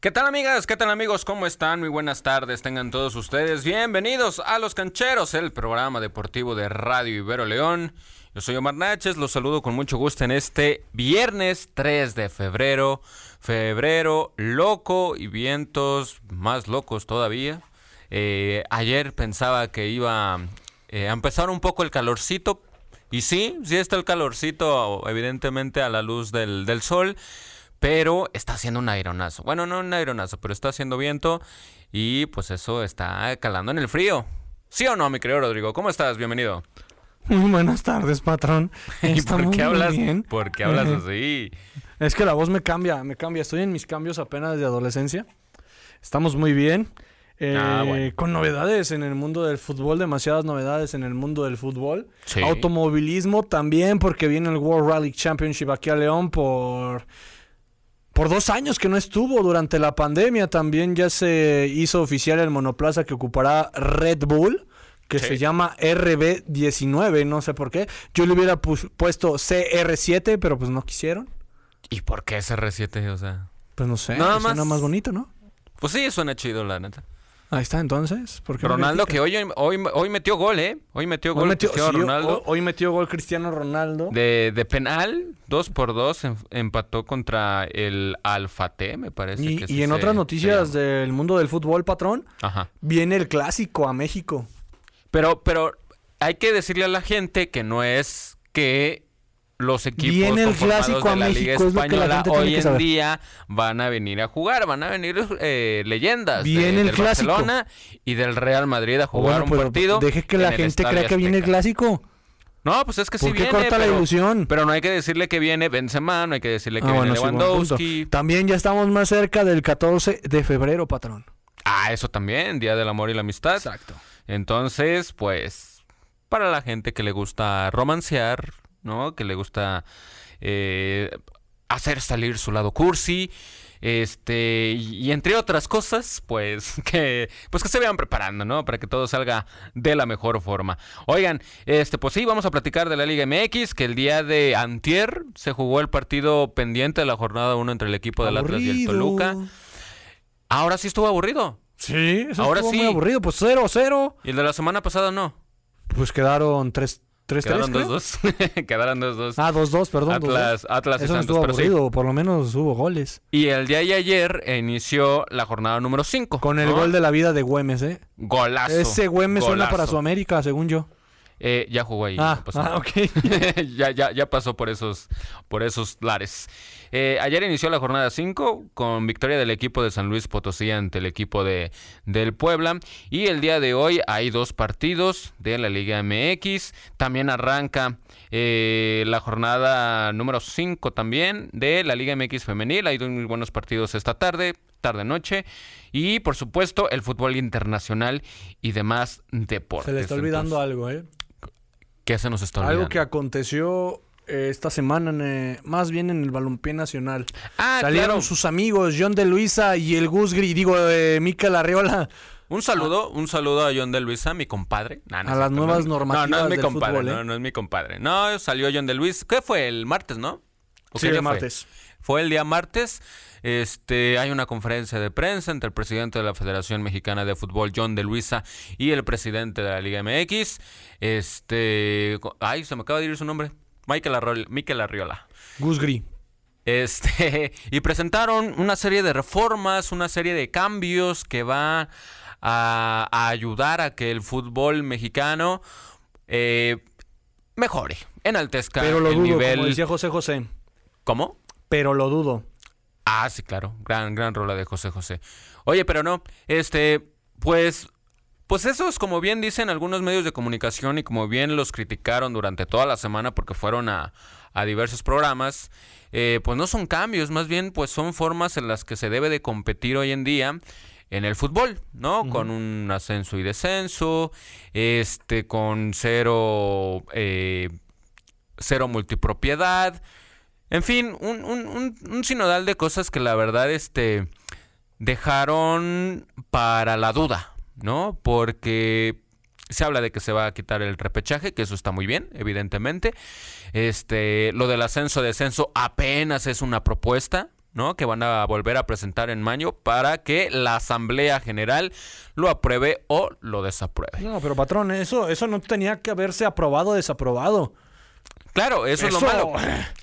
¿Qué tal amigas? ¿Qué tal amigos? ¿Cómo están? Muy buenas tardes, tengan todos ustedes bienvenidos a Los Cancheros, el programa deportivo de Radio Ibero León. Yo soy Omar Náchez, los saludo con mucho gusto en este viernes 3 de febrero. Febrero loco y vientos más locos todavía. Eh, ayer pensaba que iba eh, a empezar un poco el calorcito. Y sí, sí está el calorcito, evidentemente a la luz del, del sol. Pero está haciendo un aeronazo. Bueno, no un aeronazo, pero está haciendo viento. Y pues eso está calando en el frío. ¿Sí o no, mi querido Rodrigo? ¿Cómo estás? Bienvenido. Muy buenas tardes, patrón. ¿Y por qué hablas, bien. por qué hablas así? Es que la voz me cambia, me cambia. Estoy en mis cambios apenas de adolescencia. Estamos muy bien. Eh, Ah, bueno. Con novedades en el mundo del fútbol, demasiadas novedades en el mundo del fútbol. Sí. Automovilismo también, porque viene el World Rally Championship aquí a León por, por dos años que no estuvo durante la pandemia. También ya se hizo oficial el monoplaza que ocupará Red Bull, que Sí. se llama RB19, no sé por qué. Yo le hubiera pu- puesto CR7, pero pues no quisieron. ¿Y por qué SR7? O sea, Pues no sé, Nada suena más bonito, ¿no? pues sí, suena chido, la neta. Ahí está entonces. ¿por qué Ronaldo, que hoy, hoy, hoy metió gol, ¿eh? Hoy metió Hoy gol metió, Cristiano sí, Ronaldo. hoy- metió gol Cristiano Ronaldo. De, de penal, 2 por 2 empató contra el Alfate, me parece. Y, que y en se- otras noticias del mundo del fútbol, patrón, Ajá. viene el clásico a México. Pero, pero hay que decirle a la gente que no es que los equipos Viene el clásico de a la Liga México, es lo que la Española tiene hoy en día van a venir a jugar, van a venir eh, leyendas de- Viene el del clásico. Barcelona y del Real Madrid a O jugar bueno, un pues, partido. deje que la gente crea que viene el clásico. No, pues es que sí ¿Por qué viene, corta la pero- ilusión? Pero no hay que decirle que viene Benzema, no hay que decirle que Ah, viene bueno, Lewandowski. También ya estamos más cerca del 14 de febrero, patrón. Ah, eso también, Día del Amor y la Amistad. Exacto. Entonces, pues, para la gente que le gusta romancear, ¿no? Que le gusta eh, hacer salir su lado cursi, este, y, entre otras cosas, pues que, pues que se vayan preparando, ¿no? Para que todo salga de la mejor forma. Oigan, este, pues sí, vamos a platicar de la Liga MX, que el día de antier se jugó el partido pendiente de la jornada 1 entre el equipo del Atlas y el. Toluca. Ahora sí estuvo aburrido. Sí, eso Ahora estuvo sí. muy aburrido. Pues 0-0. Y el de la semana pasada no. Pues quedaron 3-3. Quedaron creo. 2-2. Quedaron 2-2. Ah, 2-2, perdón. 2-2. Atlas, Atlas y Eso no Santos. estuvo pero sí. aburrido, por lo menos hubo goles. Y el día de ayer inició la jornada número 5. Con el gol de la vida de Güemes, ¿eh? Golazo. Ese Güemes suena golazo. para Sudamérica, según yo. Eh, ya jugó ahí. Ah, no pasó ah, ya, ya, ya pasó por esos, por esos lares. Eh, ayer inició la jornada 5 con victoria del equipo de San Luis Potosí ante el equipo de, del Puebla. Y el día de hoy hay dos partidos de la Liga MX. También arranca eh, la jornada número 5 también de la Liga MX femenil. Hay dos muy buenos partidos esta tarde, tarde-noche. Y por supuesto el fútbol internacional y demás deportes. Se le está olvidando algo, ¿eh? ¿Qué se nos está olvidando? Algo que aconteció eh, esta semana, en, eh, más bien en el balompié nacional. Ah, Salieron claro. sus amigos John de Luisa y el Gus Gri, digo, eh, Mikel Arriola. Un saludo, un saludo a John de Luisa, mi compadre. No, no A las nuevas no, normativas No, no es mi del compadre, fútbol, ¿eh? no, no es mi compadre. No, salió John de Luis. ¿Qué fue? El martes, ¿no? ¿O qué Sí, el fue? martes. Fue el día martes. Este, hay una conferencia de prensa entre el presidente de la Federación Mexicana de Fútbol, John de Luisa, y el presidente de la Liga MX. Este, ay, se me acaba de ir su nombre. Michael, Arriola. Gus Gri. Este, y presentaron una serie de reformas, una serie de cambios que va a, a ayudar a que el fútbol mexicano eh, mejore, enaltezca Pero lo el dudo, nivel. como decía José José. ¿Cómo? Pero lo dudo. Ah, sí, claro. Gran, gran rola de José José. Oye, pero no, este, pues, pues esos, como bien dicen algunos medios de comunicación y como bien los criticaron durante toda la semana porque fueron a, a diversos programas, eh, pues no son cambios, más bien pues son formas en las que se debe de competir hoy en día en el fútbol, ¿no? Con un ascenso y descenso, este, con cero, eh, cero multipropiedad, en fin, un, un, un, un sinodal de cosas que la verdad, este, dejaron para la duda, ¿no? Porque se habla de que se va a quitar el repechaje, que eso está muy bien, evidentemente. Este, lo del ascenso descenso apenas es una propuesta, ¿no? Que van a volver a presentar en mayo para que la Asamblea General lo apruebe o lo desapruebe. No, pero patrón, eso, eso no tenía que haberse aprobado o desaprobado. Claro, eso, es lo malo.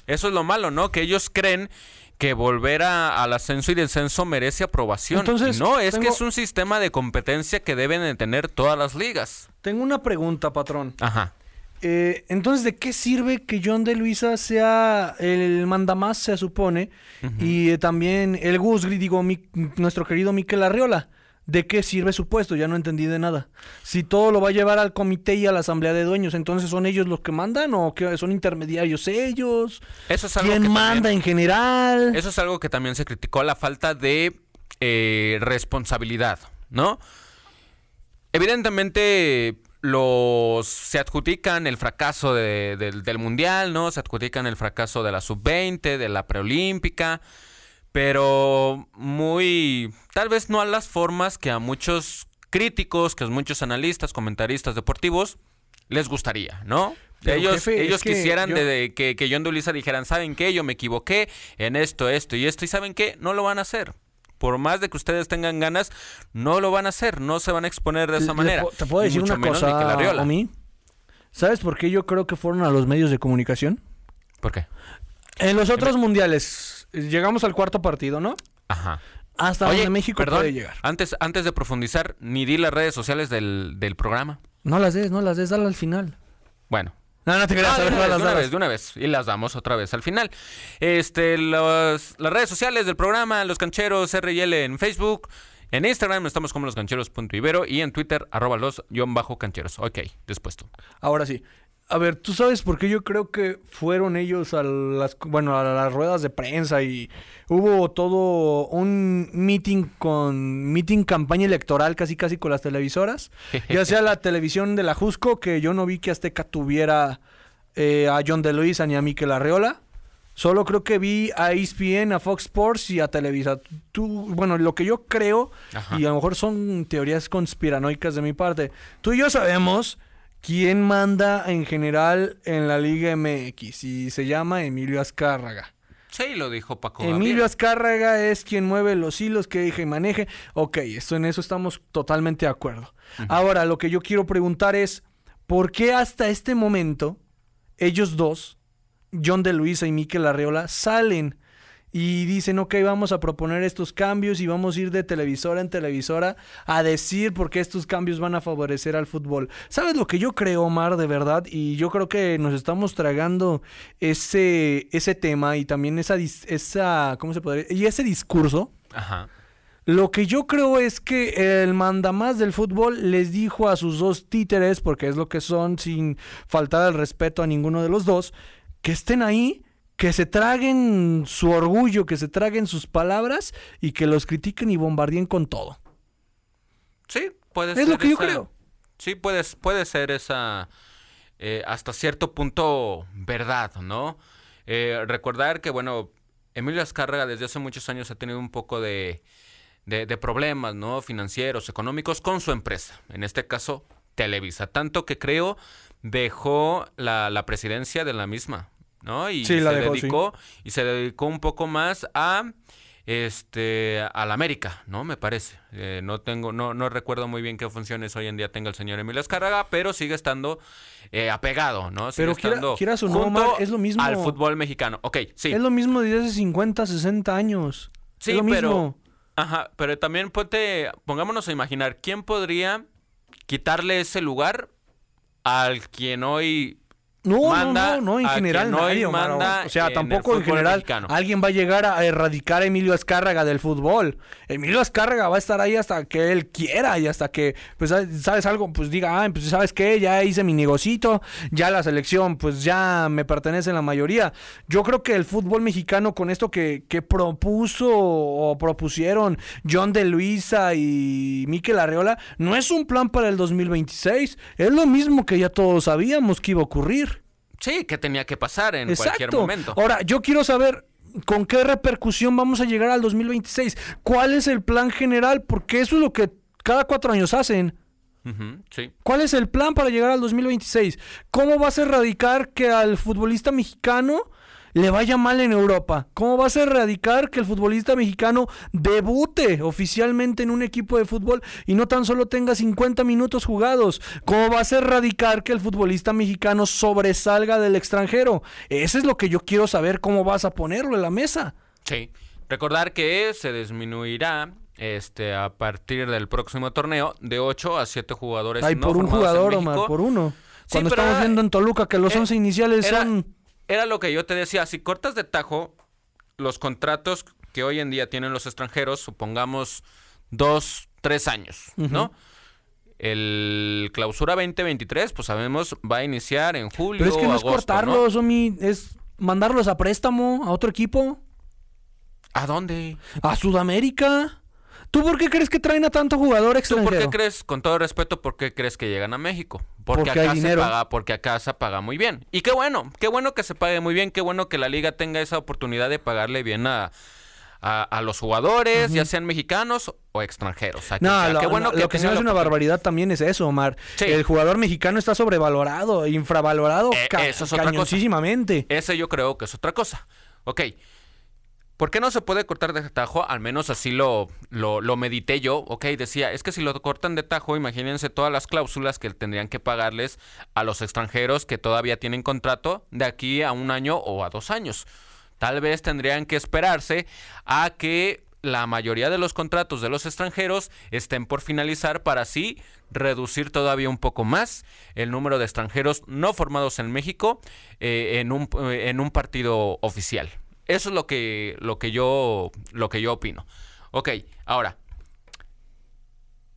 Eso es lo malo, ¿no? Que ellos creen que volver a- al ascenso y descenso merece aprobación. Entonces, Y no, es que es un sistema de competencia que deben de tener todas las ligas. Tengo una pregunta, patrón. Ajá. Eh, entonces, ¿de qué sirve que John de Luisa sea el mandamás, se supone? Y eh, también el Gus, digo, mi- nuestro querido Miquel Arriola. ¿De qué sirve su puesto? Ya no entendí de nada. Si todo lo va a llevar al comité y a la asamblea de dueños, entonces son ellos los que mandan o son intermediarios ellos. Eso es algo ¿Quién que manda también- en general? Eso es algo que también se criticó, la falta de eh, responsabilidad, ¿no? Evidentemente los se adjudican el fracaso de- del- del mundial, ¿no? Se adjudican el fracaso de la sub-20, de la preolímpica, pero muy, tal vez no a las formas que a muchos críticos, que a muchos analistas, comentaristas deportivos les gustaría, ¿no? Pero, ellos jefe, ellos que quisieran yo- de- de que, que John de Luisa dijeran, ¿saben qué? Yo me equivoqué en esto, esto y esto, y ¿saben qué? No lo van a hacer. Por más de que ustedes tengan ganas, no lo van a hacer, no se van a exponer de esa manera. ¿Te puedo decir una cosa, Arriola. Omi? ¿Sabes por qué yo creo que fueron a los medios de comunicación? ¿Por qué? En los otros mundiales, llegamos al cuarto partido, ¿no? Ajá. Hasta Oye, donde México perdón, puede llegar. Antes, antes de profundizar, ni di las redes sociales del, del programa. No las des, no las des, dale al final. Bueno. No, no te creas, de, una las de una vez, de una vez. Y las damos otra vez al final. Este, los- las redes sociales del programa, Los Cancheros RL en Facebook. En Instagram estamos como loscancheros.ibero y en Twitter, arroba los guion bajo cancheros. Ok, dispuesto. Ahora sí. A ver, ¿tú sabes por qué yo creo que fueron ellos a las, bueno, a las ruedas de prensa y hubo todo un meeting con, meeting campaña electoral casi casi con las televisoras? Ya sea la televisión de la Jusco, que yo no vi que Azteca tuviera eh, a John de Luisa ni a Miquel Arreola. Solo creo que vi a ESPN, a Fox Sports y a Televisa. Tú, bueno, lo que yo creo, Ajá. y a lo mejor son teorías conspiranoicas de mi parte, tú y yo sabemos quién manda en general en la Liga MX y se llama Emilio Azcárraga. Sí, lo dijo Paco. Emilio. Azcárraga es quien mueve los hilos que deje y maneje. Ok, esto, en eso estamos totalmente de acuerdo. Ahora, lo que yo quiero preguntar es, ¿por qué hasta este momento ellos dos, John de Luisa y Miquel Arreola, salen y dicen, ok, vamos a proponer estos cambios y vamos a ir de televisora en televisora a decir por qué estos cambios van a favorecer al fútbol? ¿Sabes lo que yo creo, Omar, de verdad? Y yo creo que nos estamos tragando ese, ese tema y también esa, esa, ¿cómo se podría? Y ese discurso. Ajá. Lo que yo creo es que el mandamás del fútbol les dijo a sus dos títeres, porque es lo que son, sin faltar el respeto a ninguno de los dos, que estén ahí, que se traguen su orgullo, que se traguen sus palabras y que los critiquen y bombardeen con todo. Sí, puede Es ser. lo que yo creo. Sí, puede, puede ser esa, eh, hasta cierto punto, verdad, ¿no? Eh, recordar que, bueno, Emilio Azcárraga desde hace muchos años ha tenido un poco de, de, de problemas, ¿no? Financieros, económicos con su empresa, en este caso, Televisa. Tanto que creo dejó la, la presidencia de la misma, ¿no? Y Sí, la se dejó, sí. dedicó, y se dedicó un poco más a este a la América, ¿no? Me parece. Eh, no tengo, no, no recuerdo muy bien qué funciones hoy en día tenga el señor Emilio Azcárraga, pero sigue estando eh, apegado, ¿no? Sigue Pero quiera- estando quieras o no, Omar, es lo mismo. al fútbol mexicano. Ok, sí. Es lo mismo desde hace 50, 60 años. Sí, es lo pero- mismo. Ajá, pero también ponte, pongámonos a imaginar, ¿quién podría quitarle ese lugar al quien hoy No, manda no, no, no, en general hoy nadie, manda O sea, en tampoco en general mexicano? alguien va a llegar a erradicar a Emilio Azcárraga del fútbol. Emilio Azcárraga va a estar ahí hasta que él quiera y hasta que, pues, ¿sabes algo? Pues diga, ah, pues, ¿sabes qué? Ya hice mi negocito, ya la selección, pues, ya me pertenece la mayoría. Yo creo que el fútbol mexicano con esto que, que propuso o propusieron John de Luisa y Miquel Arreola, no es un plan para el 2026. Es lo mismo que ya todos sabíamos que iba a ocurrir. Sí, que tenía que pasar en cualquier momento. Ahora, yo quiero saber con qué repercusión vamos a llegar al 2026. ¿Cuál es el plan general? Porque eso es lo que cada cuatro años hacen. Sí. ¿Cuál es el plan para llegar al 2026? ¿Cómo vas a erradicar que al futbolista mexicano le vaya mal en Europa? ¿Cómo vas a erradicar que el futbolista mexicano debute oficialmente en un equipo de fútbol y no tan solo tenga 50 minutos jugados? ¿Cómo vas a erradicar que el futbolista mexicano sobresalga del extranjero? Eso es lo que yo quiero saber, cómo vas a ponerlo en la mesa. Sí. Recordar que se disminuirá este a partir del próximo torneo de 8 a 7 jugadores. Hay por un jugador, Omar, por uno. Cuando estamos viendo en Toluca que los 11 eh, iniciales son... Era lo que yo te decía, si cortas de tajo los contratos que hoy en día tienen los extranjeros, supongamos dos, tres años, ¿no? El clausura 2023, pues sabemos, va a iniciar en julio. Pero es que no es cortarlos, es mandarlos a préstamo a otro equipo. ¿A dónde? A Sudamérica. ¿Tú por qué crees que traen a tanto jugador extranjero? ¿Tú por qué crees, con todo respeto, por qué crees que llegan a México? Porque, acá se paga, porque acá se paga muy bien. Y qué bueno, qué bueno que se pague muy bien, qué bueno que la liga tenga esa oportunidad de pagarle bien a, a, los jugadores, ya sean mexicanos o extranjeros. no, lo, qué bueno que, lo que se hace una barbaridad también es eso, Omar. El jugador mexicano está sobrevalorado, infravalorado, eh, eso es cañosísimamente. Ese yo creo que es otra cosa. Ok. ¿Por qué no se puede cortar de tajo? Al menos así lo, lo, medité yo. Ok, decía, es que si lo cortan de tajo, imagínense todas las cláusulas que tendrían que pagarles a los extranjeros que todavía tienen contrato de aquí a un año o a dos años. Tal vez tendrían que esperarse a que la mayoría de los contratos de los extranjeros estén por finalizar para así reducir todavía un poco más el número de extranjeros no formados en México eh, en, un, eh, en un partido oficial. Eso es lo que, lo que, yo, lo que yo opino. Ok, ahora,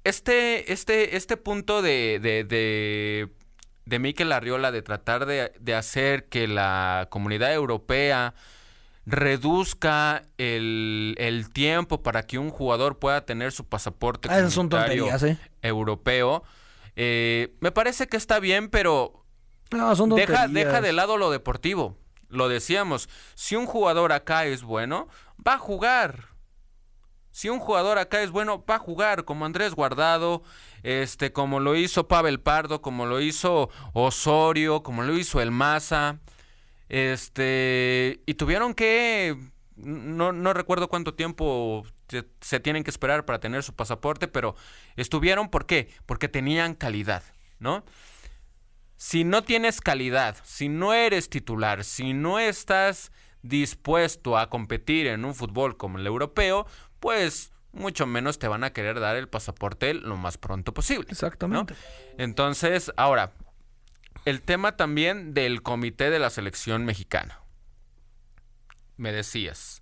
este, este, este punto de, de, de, de Miquel Arriola de tratar de, de, hacer que la comunidad europea reduzca el, el, tiempo para que un jugador pueda tener su pasaporte ah, ¿eh? europeo, eh, me parece que está bien, pero deja, deja de lado lo deportivo lo decíamos, si un jugador acá es bueno, va a jugar. Si un jugador acá es bueno, va a jugar, como Andrés Guardado, este, como lo hizo Pavel Pardo, como lo hizo Osorio, como lo hizo El Maza. Este, y tuvieron que no, no recuerdo cuánto tiempo se, se, tienen que esperar para tener su pasaporte, pero estuvieron, ¿por qué? Porque tenían calidad, ¿no? Si no tienes calidad, si no eres titular, si no estás dispuesto a competir en un fútbol como el europeo, pues mucho menos te van a querer dar el pasaporte lo más pronto posible. Exactamente. Entonces, ahora, el tema también del comité de la selección mexicana. Me decías,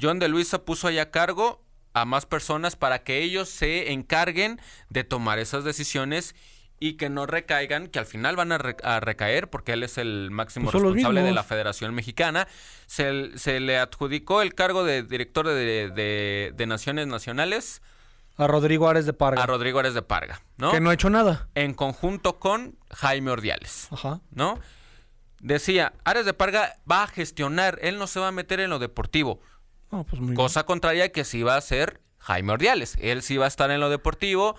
John de Luisa puso ahí a cargo a más personas para que ellos se encarguen de tomar esas decisiones y que no recaigan, que al final van a, recaer porque él es el máximo pues responsable de la Federación Mexicana. Se, se, le adjudicó el cargo de director de, de, Naciones Nacionales. A Rodrigo Ares de Parga. A Rodrigo Ares de Parga, ¿no? Que no ha hecho nada. En conjunto con Jaime Ordiales. Ajá. ¿No? Decía, Ares de Parga va a gestionar, él no se va a meter en lo deportivo. pues Cosa contraria que sí va a ser Jaime Ordiales. Él sí va a estar en lo deportivo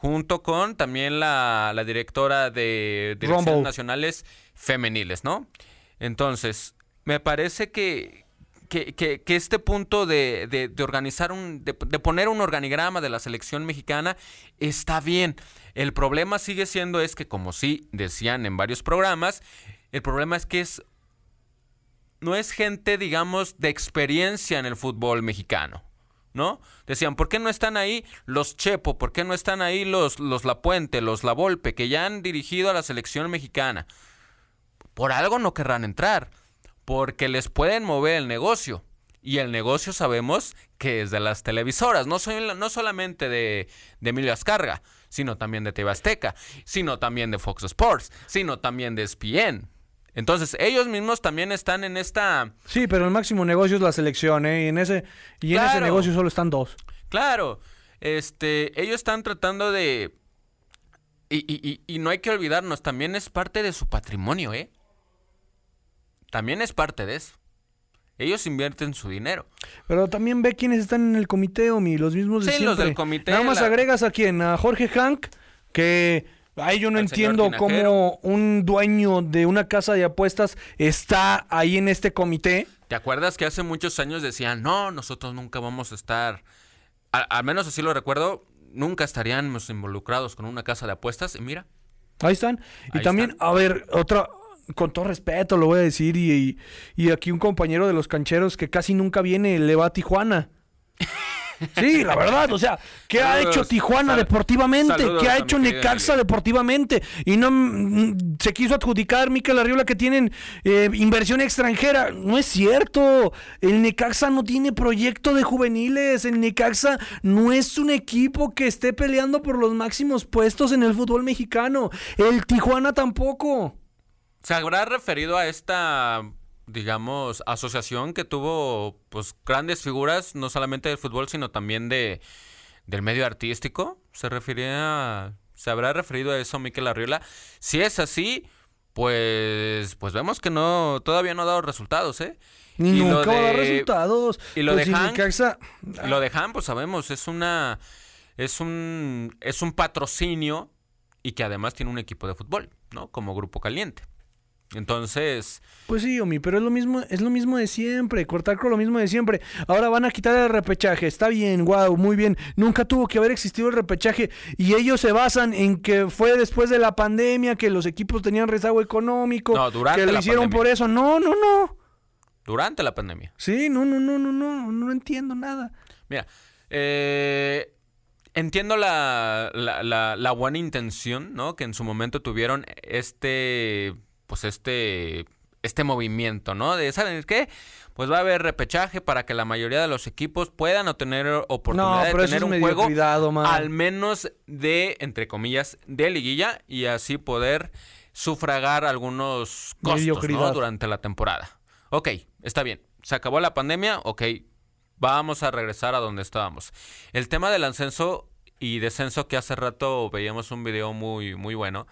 junto con también la, directora de Direcciones Nacionales Femeniles, ¿no? Entonces, me parece que, que, este punto de, de, organizar un, de, poner un organigrama de la selección mexicana está bien. El problema sigue siendo es que, como sí decían en varios programas, el problema es que es no es gente, digamos, de experiencia en el fútbol mexicano. ¿No? Decían, ¿por qué no están ahí los Chepo? ¿Por qué no están ahí los, los La Puente, los La Volpe, que ya han dirigido a la selección mexicana? Por algo no querrán entrar, porque les pueden mover el negocio. Y el negocio sabemos que es de las televisoras, no, no solamente de, de Emilio Azcarga, sino también de TV Azteca, sino también de Fox Sports, sino también de ESPN. Entonces, ellos mismos también están en esta... Sí, pero el máximo negocio es la selección, ¿eh? Y en ese, y en ese negocio solo están dos. Claro. Este, ellos están tratando de... Y, y, y, no hay que olvidarnos, también es parte de su patrimonio, ¿eh? También es parte de eso. Ellos invierten su dinero. Pero también ve quiénes están en el comité, Omi, los mismos de sí, los del comité. Nada más agregas a quién, a Jorge Hank, que Ay, yo no entiendo cómo un dueño de una casa de apuestas está ahí en este comité. ¿Te acuerdas que hace muchos años decían, no, nosotros nunca vamos a estar, al, al menos así lo recuerdo, nunca estaríamos involucrados con una casa de apuestas? Y mira, Ahí están. Y también, están. a ver, otra, con todo respeto lo voy a decir, y, y- y aquí un compañero de los cancheros que casi nunca viene, le va a Tijuana. Sí, la verdad, o sea, ¿qué ha hecho Tijuana Sal- deportivamente? saludos ¿Qué ha hecho Necaxa deportivamente? Y no mm, se quiso adjudicar Mikel Arriola que tienen eh, inversión extranjera. No es cierto. El Necaxa no tiene proyecto de juveniles. El Necaxa no es un equipo que esté peleando por los máximos puestos en el fútbol mexicano. El Tijuana tampoco. ¿se habrá referido a esta, digamos, asociación que tuvo, pues, grandes figuras, no solamente del fútbol, sino también de, del medio artístico? ¿Se refería, se habrá referido a eso Miquel Arriola? Si es así, pues, pues vemos que no, todavía no ha dado resultados, ¿eh? Ni Y nunca va a dar de- resultados. y lo Pues de Y Lo de Han, pues sabemos, es una es un es un patrocinio y que además tiene un equipo de fútbol, ¿no? Como Grupo Caliente. Entonces, Pues sí, Omi, pero es lo mismo, es lo mismo de siempre, cortar con lo mismo de siempre. Ahora van a quitar el repechaje, está bien, wow, muy bien. Nunca tuvo que haber existido el repechaje y ellos se basan en que fue después de la pandemia que los equipos tenían rezago económico, No, durante que lo la hicieron pandemia. por eso. No, no, no. durante la pandemia. Sí, no, no, no, no, no, no entiendo nada. Mira, eh, entiendo la, la, la- la buena intención, ¿no? Que en su momento tuvieron este, pues este, este movimiento, ¿no? De, ¿saben qué? Pues va a haber repechaje para que la mayoría de los equipos puedan obtener oportunidad No, de pero tener un juego al menos de, entre comillas, de liguilla y así poder sufragar algunos costos. Durante la temporada. Ok, está bien. Se acabó la pandemia, ok, vamos a regresar a donde estábamos. El tema del ascenso y descenso que hace rato veíamos un video muy, muy bueno,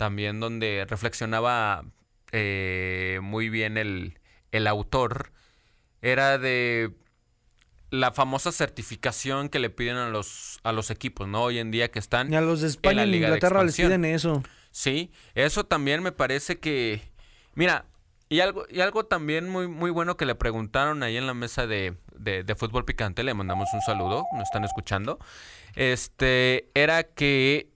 también donde reflexionaba eh, muy bien el, el autor, era de la famosa certificación que le piden a los, a los equipos, ¿no? Hoy en día que están Ni a los de España de Inglaterra les piden eso. Sí, eso también me parece que. Mira, y algo, y algo también muy, muy bueno que le preguntaron ahí en la mesa de, de, de fútbol picante, le mandamos un saludo, nos están escuchando. Este, era que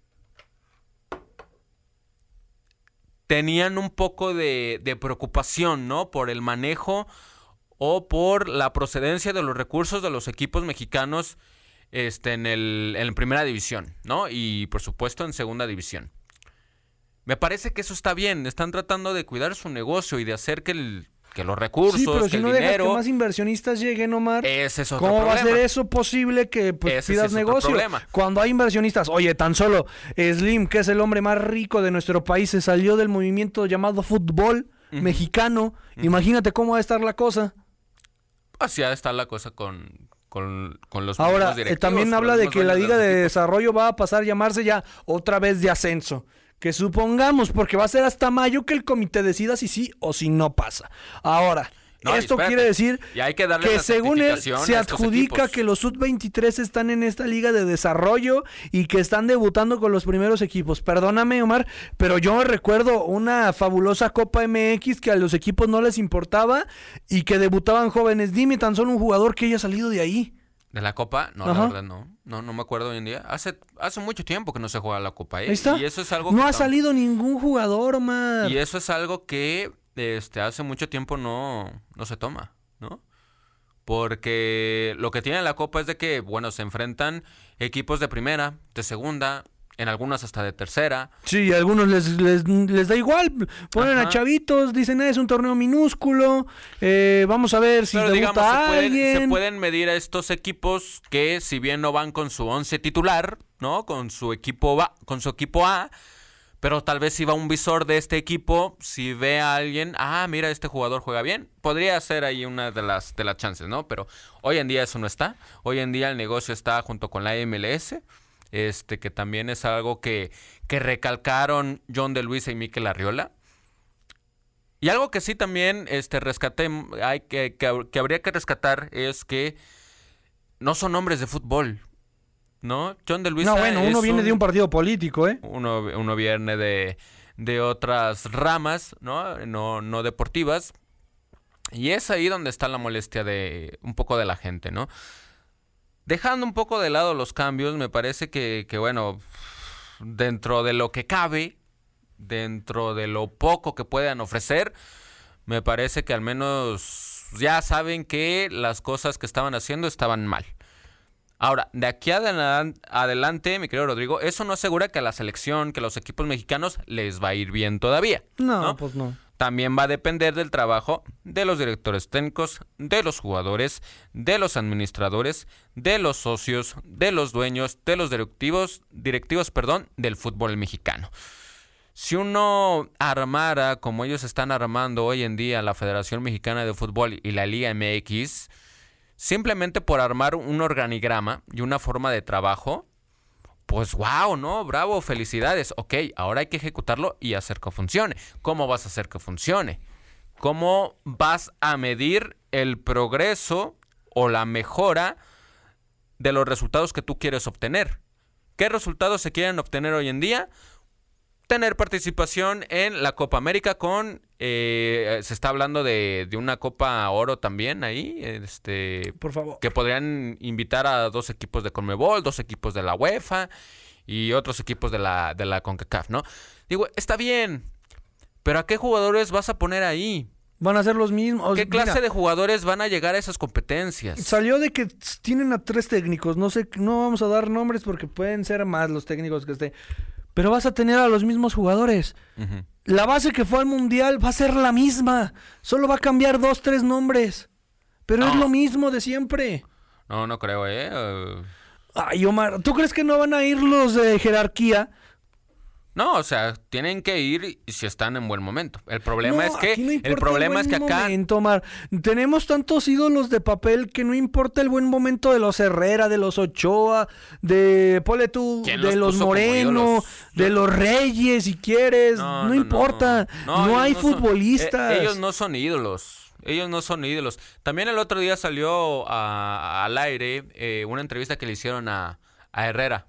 tenían un poco de, de preocupación, ¿no? Por el manejo o por la procedencia de los recursos de los equipos mexicanos este, en, el, primera división, ¿no? Y por supuesto en segunda división. Me parece que eso está bien. Están tratando de cuidar su negocio y de hacer que, el- que los recursos, Sí, pero que si el no deja dinero. que más inversionistas lleguen, Omar. Ese es otro ¿Cómo va a ser eso posible que pues, Ese sí pidas es otro negocio? Cuando hay inversionistas, oye, tan solo Slim, que es el hombre más rico de nuestro país, se salió del movimiento llamado fútbol mexicano. Imagínate cómo va a estar la cosa. Así ha de estar la cosa con, con, con los Ahora, eh, también habla de que la Liga de equipos. Desarrollo va a pasar a llamarse ya otra vez de ascenso. Que supongamos, porque va a ser hasta mayo que el comité decida si sí o si no pasa. Ahora, No, esto espérate, quiere decir y hay que darle que según él se adjudica que los sub-23 están en esta liga de desarrollo y que están debutando con los primeros equipos. Perdóname, Omar, pero yo recuerdo una fabulosa Copa MX que a los equipos no les importaba y que debutaban jóvenes. Dime tan solo un jugador que haya salido de ahí. ¿De la Copa? No, Ajá. la verdad no. No, no me acuerdo hoy en día. Hace, hace mucho tiempo que no se juega la Copa, ¿eh? Ahí está. Y eso es algo no ha salido ningún jugador, Omar. Y eso es algo que este, hace mucho tiempo no, no se toma, ¿no? Porque lo que tiene la Copa es de que, bueno, se enfrentan equipos de primera, de segunda, en algunas hasta de tercera. Sí, a algunos les, les, les da igual. Ponen a chavitos, dicen, "Ah, es un torneo minúsculo. eh, vamos a ver si Pero digamos, se pueden, alguien. se pueden medir a estos equipos que si bien no van con su once titular, ¿no? Con su equipo va, con su equipo A, pero tal vez si va un visor de este equipo, si ve a alguien, ah, mira, este jugador juega bien, podría ser ahí una de las de las chances, ¿no? Pero hoy en día eso no está. Hoy en día el negocio está junto con la MLS, este que también es algo que que recalcaron John de Luisa y Mikel Arriola. Y algo que sí también este, rescaté, hay que, que, que habría que rescatar es que no son hombres de fútbol. ¿no? John de Luisa No, bueno, uno viene de un partido político, ¿eh? uno, uno viene de, de otras ramas, ¿no? ¿no? No deportivas. Y es ahí donde está la molestia de un poco de la gente, ¿no? Dejando un poco de lado los cambios, me parece que, que, bueno, dentro de lo que cabe, dentro de lo poco que puedan ofrecer, me parece que al menos ya saben que las cosas que estaban haciendo estaban mal. Ahora, de aquí adelan- adelante, mi querido Rodrigo, eso no asegura que a la selección, que a los equipos mexicanos les va a ir bien todavía. No, ¿no? pues no. También va a depender del trabajo de los directores técnicos, de los jugadores, de los administradores, de los socios, de los dueños, de los directivos, directivos, perdón, del fútbol mexicano. Si uno armara como ellos están armando hoy en día la Federación Mexicana de Fútbol y la Liga MX, simplemente por armar un organigrama y una forma de trabajo, pues wow, ¿no? Bravo, felicidades. Ok, ahora hay que ejecutarlo y hacer que funcione. ¿Cómo vas a hacer que funcione? ¿Cómo vas a medir el progreso o la mejora de los resultados que tú quieres obtener? ¿Qué resultados se quieren obtener hoy en día? Tener participación en la Copa América con... eh, se está hablando de, de una Copa Oro también ahí. Este, Por favor. que podrían invitar a dos equipos de Conmebol, dos equipos de la UEFA y otros equipos de la, de la CONCACAF, ¿no? Digo, está bien, pero ¿a qué jugadores vas a poner ahí? Van a ser los mismos. ¿Qué Mira, clase de jugadores van a llegar a esas competencias? Salió de que tienen a tres técnicos. No sé, no vamos a dar nombres porque pueden ser más los técnicos que estén. Pero vas a tener a los mismos jugadores. La base que fue al mundial va a ser la misma. Solo va a cambiar dos, tres nombres. Pero es lo mismo de siempre. No, no creo, ¿eh? Eh, Ay, Omar, ¿tú crees que no van a ir los de jerarquía? No, o sea, tienen que ir si están en buen momento. El problema No, es que no el problema es buen que acá momento. Tenemos tantos ídolos de papel que no importa el buen momento de los Herrera, de los Ochoa, de Pole tú, ¿Quién de los Moreno, de los Reyes, si quieres. No, importa. No, hay son- futbolistas. eh, ellos no son ídolos. Ellos no son ídolos. También el otro día salió a- al aire eh, una entrevista que le hicieron a, a Herrera,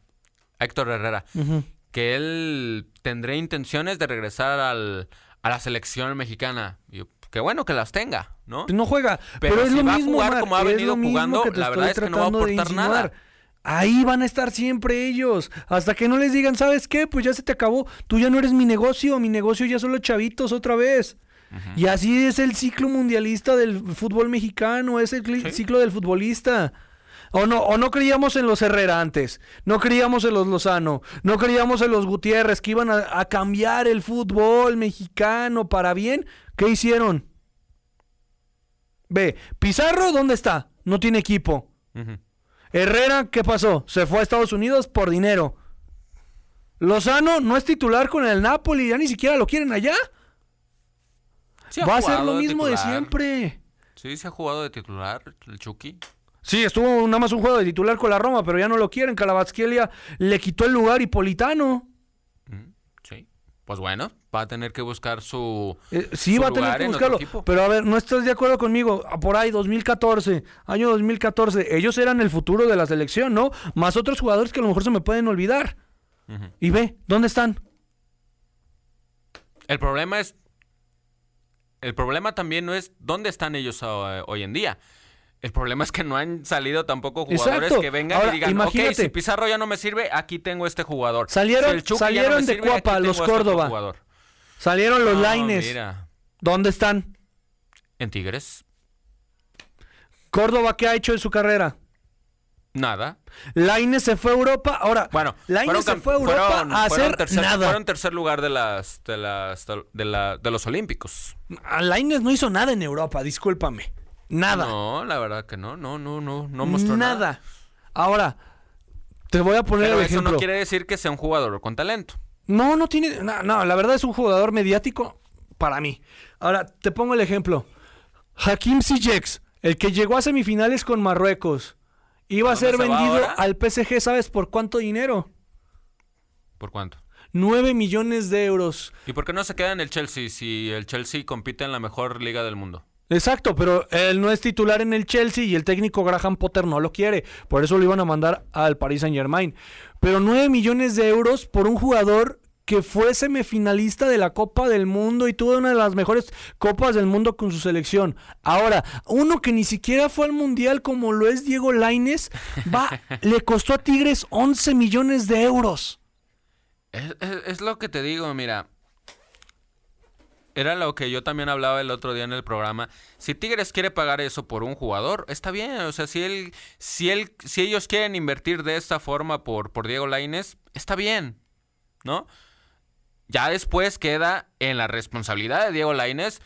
a Héctor Herrera. Que él tendría intenciones de regresar al, a la selección mexicana. Y yo, qué bueno que las tenga, ¿no? No juega. Pero, Pero es si lo va a mismo, jugar Omar, como ha es venido lo mismo jugando, la verdad es que no va a aportar nada. Ahí van a estar siempre ellos. Hasta que no les digan, ¿sabes qué? Pues ya se te acabó. Tú ya no eres mi negocio. Mi negocio ya son los chavitos otra vez. Y así es el ciclo mundialista del fútbol mexicano. Es el Sí. ciclo del futbolista. O no, o no creíamos en los Herrera antes, no creíamos en los Lozano, no creíamos en los Gutiérrez que iban a, a cambiar el fútbol mexicano para bien. ¿Qué hicieron? Ve, Pizarro, ¿dónde está? No tiene equipo. Herrera, ¿qué pasó? Se fue a Estados Unidos por dinero. Lozano no es titular con el Napoli, ya ni siquiera lo quieren allá. Sí Va a ser lo mismo de titular. siempre. Sí, se ha jugado de titular el Chucky. Sí, estuvo nada más un juego de titular con la Roma, pero ya no lo quieren. Calabasquelia le quitó el lugar Hipolitano. Mm, Sí. Pues bueno, va a tener que buscar su. Eh, sí, su va a tener que buscarlo. Pero a ver, no estás de acuerdo conmigo. Ah, Por ahí, 2014, año 2014. Ellos eran el futuro de la selección, ¿no? Más otros jugadores que a lo mejor se me pueden olvidar. Y ve, ¿dónde están? El problema es. El problema también no es dónde están ellos eh, hoy en día. El problema es que no han salido tampoco jugadores Exacto. que vengan Ahora, y digan, ok, imagínate. si Pizarro ya no me sirve, aquí tengo este jugador. Salieron- Si no salieron de sirve, Cuapa los este Córdoba. Salieron los No, Laines. Mira, ¿Dónde están? en Tigres, Córdoba, ¿qué ha hecho en su carrera? nada. Laines se fue a Europa. Ahora, Bueno, Lainez se fue a Europa fueron- a fueron hacer tercer, nada. Fueron tercer lugar de las de las de, la- de los Olímpicos. A Lainez no hizo nada en Europa, discúlpame. Nada. No, la verdad que no, no, no, no, no mostró nada. nada. Ahora, te voy a poner Pero el eso ejemplo. no quiere decir que sea un jugador con talento. No, no tiene. No, no, la verdad es un jugador mediático para mí. Ahora, te pongo el ejemplo. Hakim Ziyech, el que llegó a semifinales con Marruecos, iba a ¿Dónde ser se vendido al PSG, ¿sabes por cuánto dinero? ¿Por cuánto? 9 millones de euros. ¿Y por qué no se queda en el Chelsea si el Chelsea compite en la mejor liga del mundo? Exacto, pero él no es titular en el Chelsea y el técnico Graham Potter no lo quiere. Por eso lo iban a mandar al Paris Saint Germain. Pero 9 millones de euros por un jugador que fue semifinalista de la Copa del Mundo y tuvo una de las mejores Copas del Mundo con su selección. Ahora, uno que ni siquiera fue al Mundial como lo es Diego Laines, va, le costó a Tigres 11 millones de euros. Es, es lo que te digo, mira. Era lo que yo también hablaba el otro día en el programa. Si Tigres quiere pagar eso por un jugador, está bien. O sea, si él, si él, si ellos quieren invertir de esta forma por, por Diego Laines, está bien. ¿No? Ya después queda en la responsabilidad de Diego Lainez,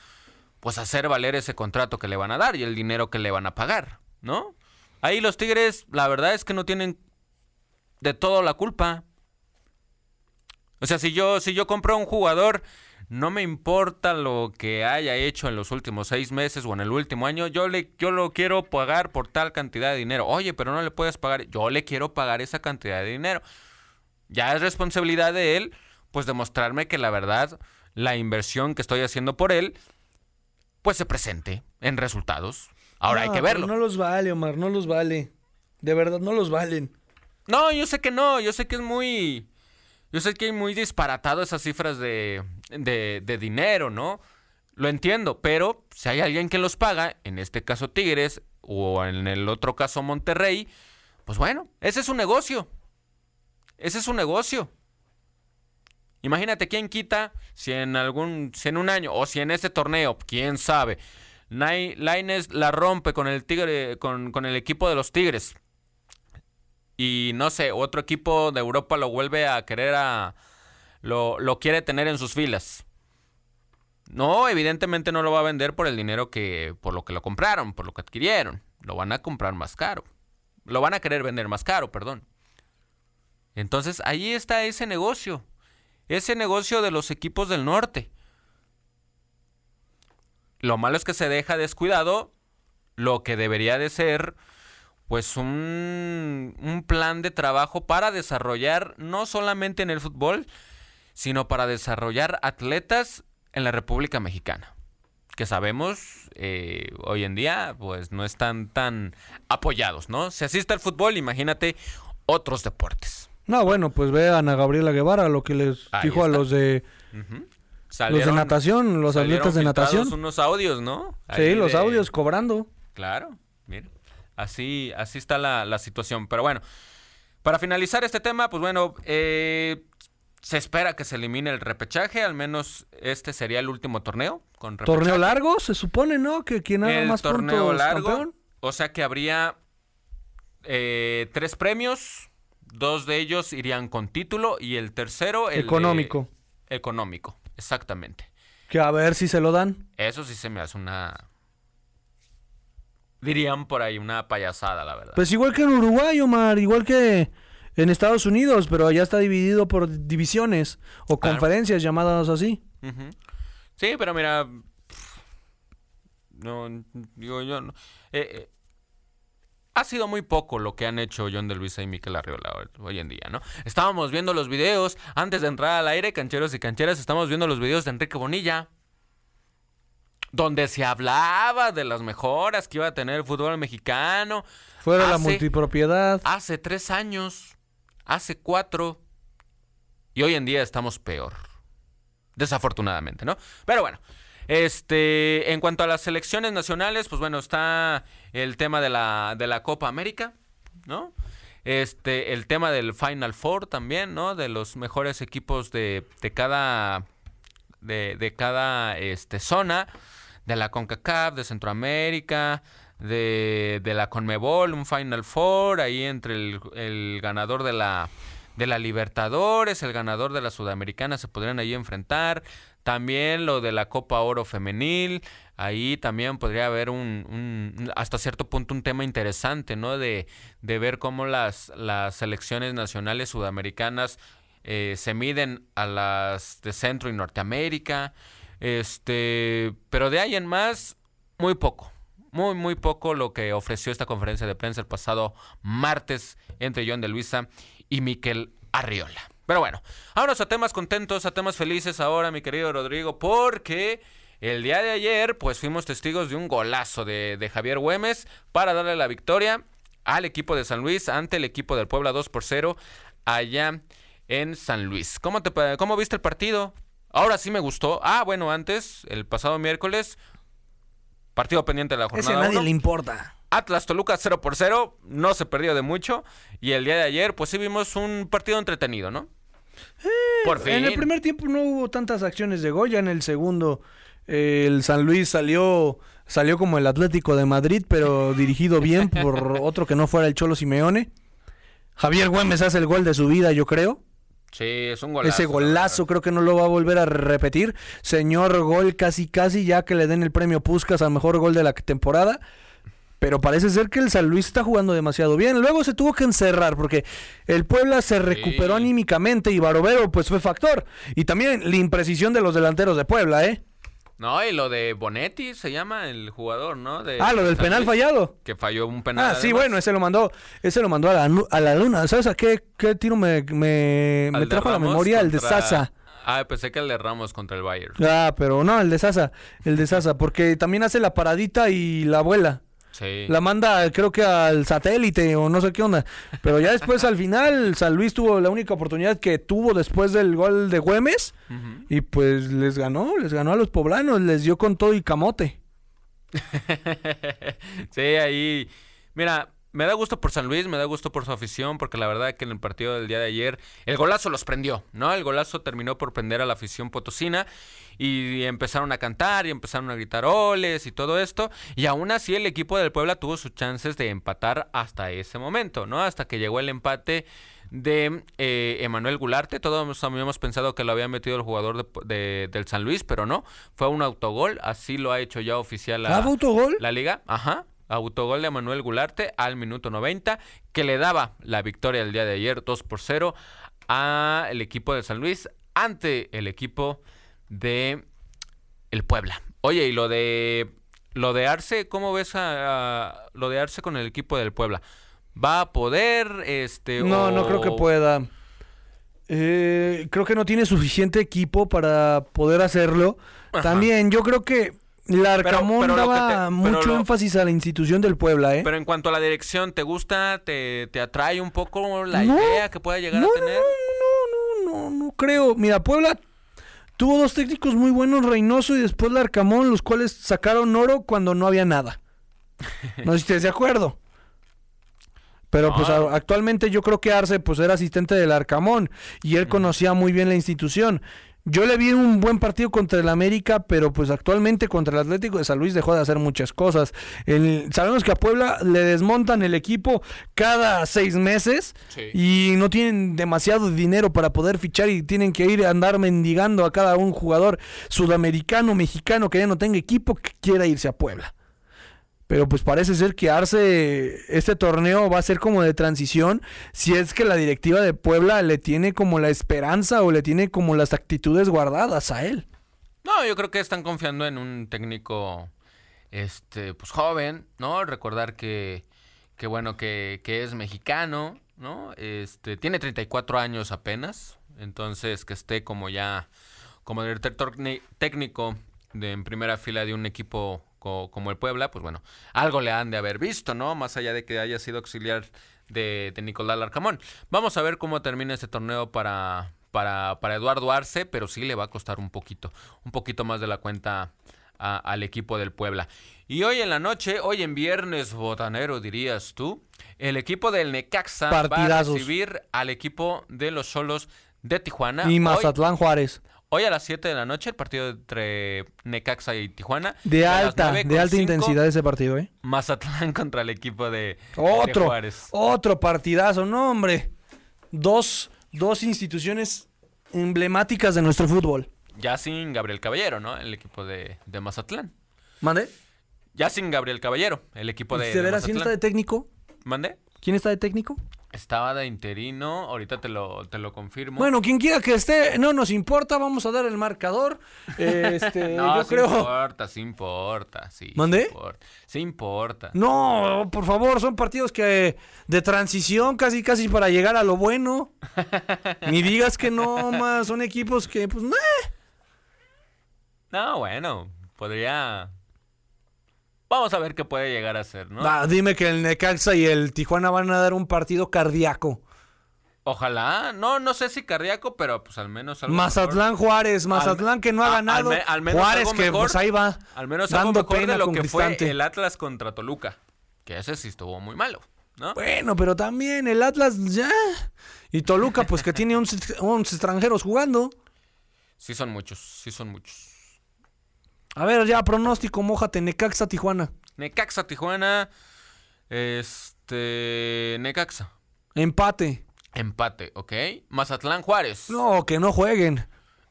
pues hacer valer ese contrato que le van a dar y el dinero que le van a pagar, ¿no? Ahí los Tigres, la verdad es que no tienen de todo la culpa. O sea, si yo, si yo compro a un jugador, no me importa lo que haya hecho en los últimos seis meses o en el último año, yo, le, yo lo quiero pagar por tal cantidad de dinero. Oye, pero no le puedes pagar, yo le quiero pagar esa cantidad de dinero. Ya es responsabilidad de él pues demostrarme que la verdad, la inversión que estoy haciendo por él, pues se presente en resultados. Ahora hay que verlo. No los vale, Omar, no los vale. De verdad, no los valen. No, yo sé que no, yo sé que es muy... Yo sé que hay muy disparatado esas cifras de, de, dinero, ¿no? Lo entiendo, pero si hay alguien que los paga, en este caso Tigres o en el otro caso Monterrey, pues bueno, ese es un negocio. Ese es un negocio. Imagínate quién quita si en algún, si en un año o si en ese torneo, quién sabe. Laines la rompe con el Tigre, con, con el equipo de los Tigres. Y no sé, otro equipo de Europa lo vuelve a querer a. Lo, lo quiere tener en sus filas. No, evidentemente no lo va a vender por el dinero que. por lo que lo compraron, por lo que adquirieron. Lo van a comprar más caro. Lo van a querer vender más caro, perdón. Entonces ahí está ese negocio ese negocio de los equipos del norte. Lo malo es que se deja descuidado lo que debería de ser pues un, un, plan de trabajo para desarrollar no solamente en el fútbol, sino para desarrollar atletas en la República Mexicana, que sabemos eh, hoy en día pues no están tan apoyados, ¿no? Si asiste al fútbol, imagínate otros deportes. No, bueno, pues ve a Ana Gabriela Guevara, lo que les dijo a los de los de natación, los atletas de natación. unos audios, ¿no? sí, los audios cobrando. Claro, mira. Así, así está la, situación. Pero bueno, para finalizar este tema, pues bueno, eh, se espera que se elimine el repechaje, al menos este sería el último torneo. Con torneo largo, se supone, ¿no? Que quien haga más torneo largo. O sea que habría eh, tres premios, Dos de ellos irían con título y el tercero... El económico. económico, exactamente. Que a ver si se lo dan. Eso sí se me hace una... Dirían por ahí una payasada, la verdad. Pues igual que en Uruguay, Omar, igual que en Estados Unidos, pero allá está dividido por divisiones o conferencias llamadas así. Sí, pero mira... No, digo yo... No. Eh, eh, ha sido muy poco lo que han hecho John de Luisa y Miquel Arriola hoy en día, ¿no? Estábamos viendo los videos, antes de entrar al aire, cancheros y cancheras, estamos viendo los videos de Enrique Bonilla, donde se hablaba de las mejoras que iba a tener el fútbol mexicano. Fuera la multipropiedad. Hace tres años, hace cuatro, y hoy en día estamos peor. Desafortunadamente, ¿no? Pero bueno, este, en cuanto a las selecciones nacionales, pues bueno, está el tema de la, de la Copa América, ¿no? Este, el tema del Final Four también, ¿no? De los mejores equipos de, de cada, de, de cada este, zona, de la CONCACAF, de Centroamérica, de, de la CONMEBOL, un Final Four, ahí entre el, el ganador de la de la Libertadores, el ganador de la Sudamericana se podrían ahí enfrentar. También lo de la Copa Oro Femenil, ahí también podría haber un, hasta cierto punto un tema interesante, ¿no? De, de ver cómo las, las selecciones nacionales sudamericanas eh, se miden a las de Centro y Norteamérica. Este, pero de ahí en más, muy poco. Muy, muy poco lo que ofreció esta conferencia de prensa el pasado martes entre John de Luisa y Miquel Arriola. Pero bueno, vámonos a temas contentos, a temas felices ahora, mi querido Rodrigo, porque El día de ayer, pues fuimos testigos de un golazo de, Javier Güemes para darle la victoria al equipo de San Luis ante el equipo del Puebla 2 por 0 allá en San Luis. ¿Cómo, te, cómo viste el partido? Ahora sí me gustó. Ah, bueno, antes, el pasado miércoles, partido pendiente de la Ese a jornada. nadie uno. le importa. Atlas Toluca 0 por 0, no se perdió de mucho. Y el día de ayer, pues sí vimos un partido entretenido, ¿no? Por fin. En el primer tiempo no hubo tantas acciones de Goya, en el segundo eh, el San Luis salió salió como el Atlético de Madrid, pero dirigido bien por otro que no fuera el Cholo Simeone. Javier Güemes hace el gol de su vida, yo creo. Sí, es un golazo. Ese la golazo creo que no lo va a volver a repetir. Señor gol casi casi ya que le den el premio Puskas al mejor gol de la temporada. Pero parece ser que el San Luis está jugando demasiado bien. Luego se tuvo que encerrar porque el Puebla se recuperó Sí. anímicamente y Barovero pues fue factor. Y también la imprecisión de los delanteros de Puebla, ¿eh? No, y lo de Bonetti se llama el jugador, ¿no? De Ah, lo del penal fallado. Que falló un penal. Ah, sí, además. bueno, ese lo mandó, ese lo mandó a la, a la luna. ¿Sabes a qué, qué tiro me, me, me trajo a la memoria? El de contra- Sasa. Ah, pensé que el de Ramos contra el Bayern. Ah, pero no, el de Sasa, el de Sasa, porque también hace la paradita y la vuela. Sí. La manda, creo que al satélite o no sé qué onda. Pero ya después, al final, San Luis tuvo la única oportunidad que tuvo después del gol de Güemes. Y pues les ganó, les ganó a los poblanos, les dio con todo y camote. sí, ahí. Mira, me da gusto por San Luis, me da gusto por su afición, porque la verdad que en el partido del día de ayer el golazo los prendió, ¿no? El golazo terminó por prender a la afición potosina y empezaron a cantar y empezaron a gritar oles y todo esto. Y aún así el equipo del Puebla tuvo sus chances de empatar hasta ese momento, ¿no? Hasta que llegó el empate de eh, Emanuel Gularte. Todos habíamos pensado que lo había metido el jugador de- de- del San Luis, pero no. Fue un autogol, así lo ha hecho ya oficial la, ¿Ah, autogol? la liga, ajá. Autogol de Manuel Gularte al minuto 90, que le daba la victoria el día de ayer 2 por 0 al equipo de San Luis ante el equipo de el Puebla. Oye, y lo de lo de Arce, ¿cómo ves a, a- lo de Arce con el equipo del Puebla? ¿Va a poder este No, no creo que pueda. Eh, creo que no tiene suficiente equipo para poder hacerlo. Ajá. También yo creo que Larcamón pero daba te- mucho lo- énfasis a la institución del Puebla, ¿eh? Pero en cuanto a la dirección, ¿te gusta? ¿Te, te atrae un poco la No, idea que pueda llegar no, a no, tener? No, no, no, no creo. Mira, Puebla tuvo dos técnicos muy buenos, Reynoso y después Larcamón, los cuales sacaron oro cuando no había nada. No sé si estés de acuerdo. Pero pues No. actualmente yo creo que Arce pues era asistente del Arcamón y él conocía muy bien la institución. Yo le vi un buen partido contra el América, pero pues actualmente contra el Atlético de San Luis dejó de hacer muchas cosas. El- sabemos que a Puebla le desmontan el equipo cada seis meses Sí. y no tienen demasiado dinero para poder fichar y tienen que ir a andar mendigando a cada un jugador sudamericano, mexicano que ya no tenga equipo que quiera irse a Puebla. Pero pues parece ser que Arce, este torneo va a ser como de transición, si es que la directiva de Puebla le tiene como la esperanza o le tiene como las actitudes guardadas a él. No, yo creo que están confiando en un técnico este pues joven, ¿no? Recordar que que bueno que, que es mexicano, ¿no? Este tiene 34 años apenas, entonces que esté como ya como director técnico de en primera fila de un equipo co- como el Puebla, pues bueno, algo le han de haber visto, ¿no? Más allá de que haya sido auxiliar de, de Nicolás Larcamón. Vamos a ver cómo termina este torneo para, para, para Eduardo Arce, pero sí le va a costar un poquito, un poquito más de la cuenta a- al equipo del Puebla. Y hoy en la noche, hoy en viernes botanero dirías tú, el equipo del Necaxa va a recibir al equipo de los Solos de Tijuana. Y Hoy- Mazatlán Juárez. Hoy a las 7 de la noche, el partido entre Necaxa y Tijuana. De alta, 9 de alta intensidad ese partido, ¿eh? Mazatlán contra el equipo de, de Otro, Juárez. otro partidazo, no hombre. Dos, dos instituciones emblemáticas de nuestro fútbol. Ya sin Gabriel Caballero, ¿no? El equipo de, de Mazatlán. ¿Mande? Ya sin Gabriel Caballero, el equipo de, ¿De veras quién está de técnico? ¿Mande? ¿Quién está de técnico? Estaba de interino, ahorita te lo, te lo confirmo. Bueno, quien quiera que esté, no nos importa, vamos a dar el marcador. Este, no, yo sí creo. importa, sí importa, sí. sí ¿Mande? importa, Sí importa. No, por favor, son partidos que de transición casi casi para llegar a lo bueno. Ni digas que no, más son equipos que pues nah. No, bueno, podría... Vamos a ver qué puede llegar a ser, ¿no? Ah, dime que el Necaxa y el Tijuana van a dar un partido cardíaco. Ojalá, no, no sé si cardíaco, pero pues al menos algo Mazatlán Juárez, Mazatlán que no ha ganado. al me- al menos Juárez algo que mejor. pues ahí va. Al menos algo dando mejor pena de lo que fue el Atlas contra Toluca. Que ese sí estuvo muy malo, ¿no? Bueno, pero también el Atlas ya. Y Toluca, pues que tiene 11, 11 extranjeros jugando. Sí son muchos, sí son muchos. A ver, ya, pronóstico, mojate, Necaxa, Tijuana. Necaxa, Tijuana, este... Necaxa. Empate. Empate, ¿ok? Mazatlán, Juárez. No, que no jueguen.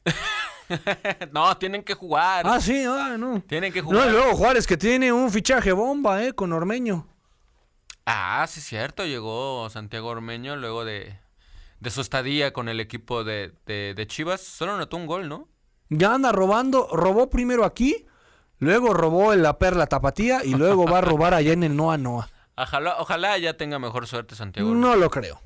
no, tienen que jugar. Ah, sí, ah, no. Tienen que No, jugar. y luego Juárez que tiene un fichaje bomba, eh, con Ormeño. Ah, sí, cierto. Llegó Santiago Ormeño luego de, de su estadía con el equipo de, de- de Chivas. Solo anotó un gol, ¿no? Ya anda robando, robó primero aquí, luego robó en la Perla Tapatía y luego va a robar allá en el Noa Noa. Ojalá, ojalá ya tenga mejor suerte Santiago. No lo creo.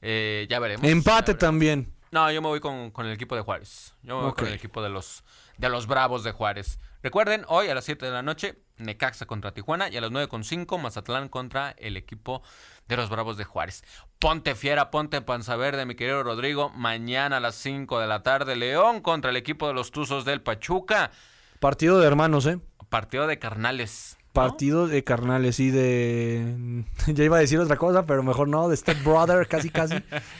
Eh, ya veremos. Empate ya veremos. también. No, yo me voy con, con el equipo de Juárez. Yo me voy con el equipo de los, de los Bravos de Juárez. Recuerden, hoy a las 7 de la noche, Necaxa contra Tijuana y a las 9.5, Mazatlán contra el equipo de los Bravos de Juárez. Ponte fiera, ponte panza verde, mi querido Rodrigo. Mañana a las 5 de la tarde, León contra el equipo de los Tuzos del Pachuca. Partido de hermanos, eh. Partido de carnales. Partido de carnales y de... Ya iba a decir otra cosa, pero mejor no, de Step Brother, casi casi,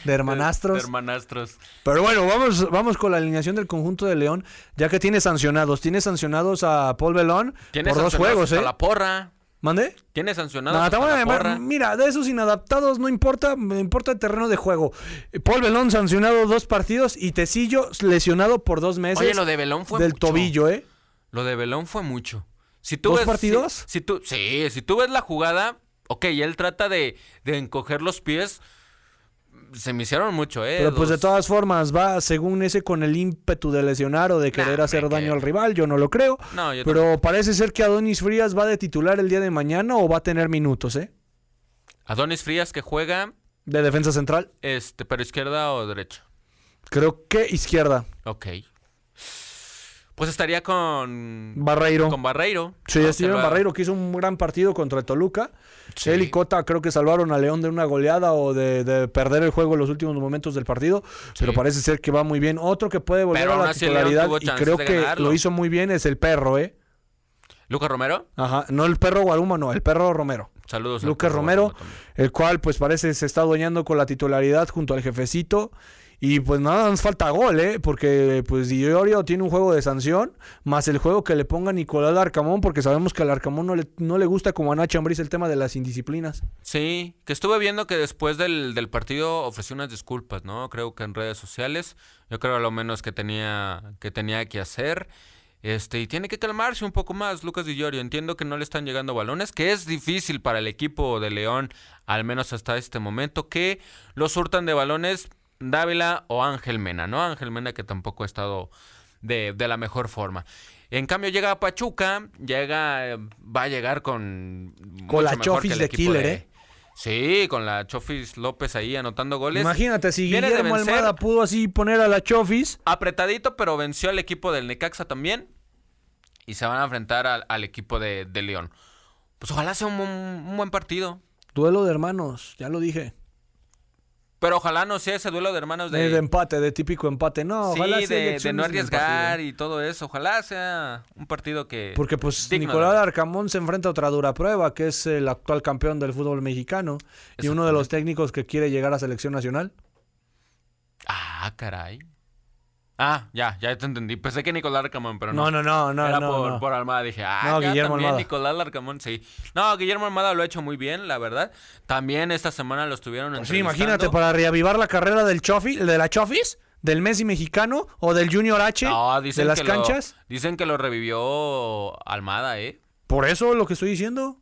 de hermanastros. De hermanastros. Pero bueno, vamos, vamos con la alineación del conjunto de León, ya que tiene sancionados. Tiene sancionados a Paul Belón por dos juegos, ¿eh? la porra. ¿Mande? Tiene sancionados a la porra. mira, de esos inadaptados no importa, me importa el terreno de juego. Paul Belón sancionado dos partidos y Tecillo lesionado por dos meses Oye, lo de Belón fue del mucho. tobillo, ¿eh? Lo de Belón fue mucho. Si tú ¿Dos ves, partidos? Si, si tú, sí, si tú ves la jugada, ok, él trata de, de encoger los pies. Se me hicieron mucho, ¿eh? Pero pues de todas formas va según ese con el ímpetu de lesionar o de querer Nah, hacer daño al rival, yo no lo creo. No, yo Pero parece ser que Adonis Frías va de titular el día de mañana o va a tener minutos, ¿eh? Adonis Frías que juega, De defensa central. este, pero izquierda o derecha. Creo que izquierda. Ok. Pues estaría con. Barreiro. Con Barreiro. Sí, Barreiro que hizo un gran partido contra el Toluca. Sí. Él y Cota creo que salvaron a León de una goleada o de, de perder el juego en los últimos momentos del partido. Pero parece ser que va muy bien. Otro que puede volver Pero a la titularidad y creo que ganarlo. lo hizo muy bien es el perro, ¿eh? Lucas Romero. Ajá, no el perro Guaruma, no, el perro Romero. Saludos. al Lucas Romero, el cual pues parece se está adueñando con la titularidad junto al jefecito. Y pues nada, nos falta gol, ¿eh? Porque pues Diorio tiene un juego de sanción, más el juego que le ponga Nicolás Arcamón, porque sabemos que al Arcamón no le, no le gusta como a Nacho Ambriz el tema de las indisciplinas. Sí, que estuve viendo que después del, del partido ofreció unas disculpas, ¿no? Creo que en redes sociales. Yo creo a lo menos que tenía que, tenía que hacer. Este, y tiene que calmarse un poco más, Lucas Di Llorio. Entiendo que no le están llegando balones, que es difícil para el equipo de León, al menos hasta este momento, que lo surtan de balones Dávila o Ángel Mena, ¿no? Ángel Mena que tampoco ha estado de, de la mejor forma. En cambio llega a Pachuca, llega, eh, va a llegar con... Con la Chofis de Killer, ¿eh? Sí, con la Chofis López ahí anotando goles. Imagínate si Viene de Guillermo vencer. Almada pudo así poner a la Chofis. Apretadito, pero venció al equipo del Necaxa también. Y se van a enfrentar al, al equipo de, de León. Pues ojalá sea un, un buen partido. Duelo de hermanos, ya lo dije. Pero ojalá no sea ese duelo de hermanos De, de, empate, de típico empate. No, sí, ojalá sea de, de no arriesgar y todo eso. Ojalá sea un partido que... Porque pues Nicolás Arcamón se enfrenta a otra dura prueba, que es el actual campeón del fútbol mexicano y uno de los técnicos que quiere llegar a selección nacional. Ah, caray. Ah, ya, ya te entendí. Pensé que Nicolás Arcamón, pero no. No, no, no, no, Era no, por, no. por Almada. Dije, ah, No, ya Guillermo también Almada. Nicolás Larcamón, sí. No, Guillermo Almada lo ha hecho muy bien, la verdad. También esta semana lo estuvieron Pues sí, imagínate, para reavivar la carrera del Chofi, de la Chofis, del Messi mexicano o del Junior H No, de las que lo- canchas. dicen que lo revivió Almada, ¿eh? Por eso lo que estoy diciendo.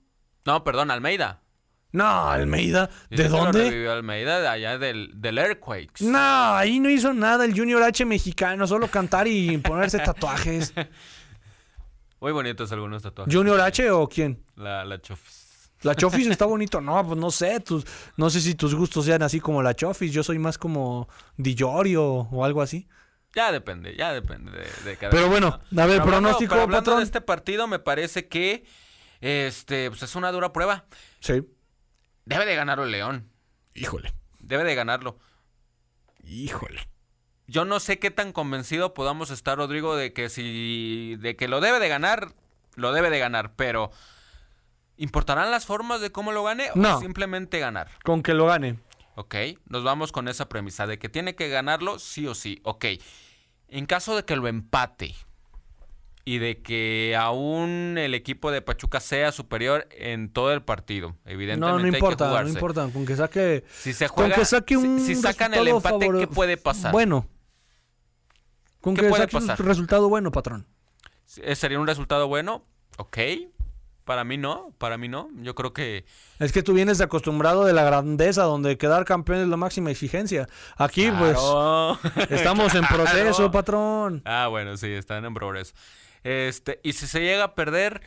No, perdón, Almeida. No, Almeida, ¿de lo dónde? revivió Almeida de allá del, del Airquakes. No, ahí no hizo nada el Junior H mexicano, solo cantar y ponerse tatuajes. Muy bonitos algunos tatuajes. ¿Junior H o quién? La, la Chofis. La Chofis está bonito. No, pues no sé. Tus, no sé si tus gustos sean así como la Chofis. Yo soy más como Dillorio o algo así. Ya depende, ya depende de, de cada Pero bueno, ¿no? a ver, Pero pronóstico, pero hablando patrón. de este partido, me parece que este, pues es una dura prueba. Sí. Debe de ganarlo el León. Híjole. Debe de ganarlo. Híjole. Yo no sé qué tan convencido podamos estar, Rodrigo, de que si. de que lo debe de ganar, lo debe de ganar, pero. ¿Importarán las formas de cómo lo gane o No. simplemente ganar? Con que lo gane. Ok, nos vamos con esa premisa de que tiene que ganarlo sí o sí. Ok, en caso de que lo empate y de que aún el equipo de Pachuca sea superior en todo el partido, evidentemente No, no hay que importa, no jugarse. importa. Con que saque. Si se Con juega, que saque si- un. si, sacan el empate, ¿qué puede pasar? Bueno. Con ¿Qué que puede saque un resultado bueno, patrón. Eh, ¿Sería un resultado bueno? Ok. Para mí no, para mí no. Yo creo que... Es que tú vienes acostumbrado de la grandeza, donde quedar campeón es la máxima exigencia. Aquí, Claro. pues, estamos en proceso, patrón. Ah, bueno, sí, están en progreso. Este, y si se llega a perder,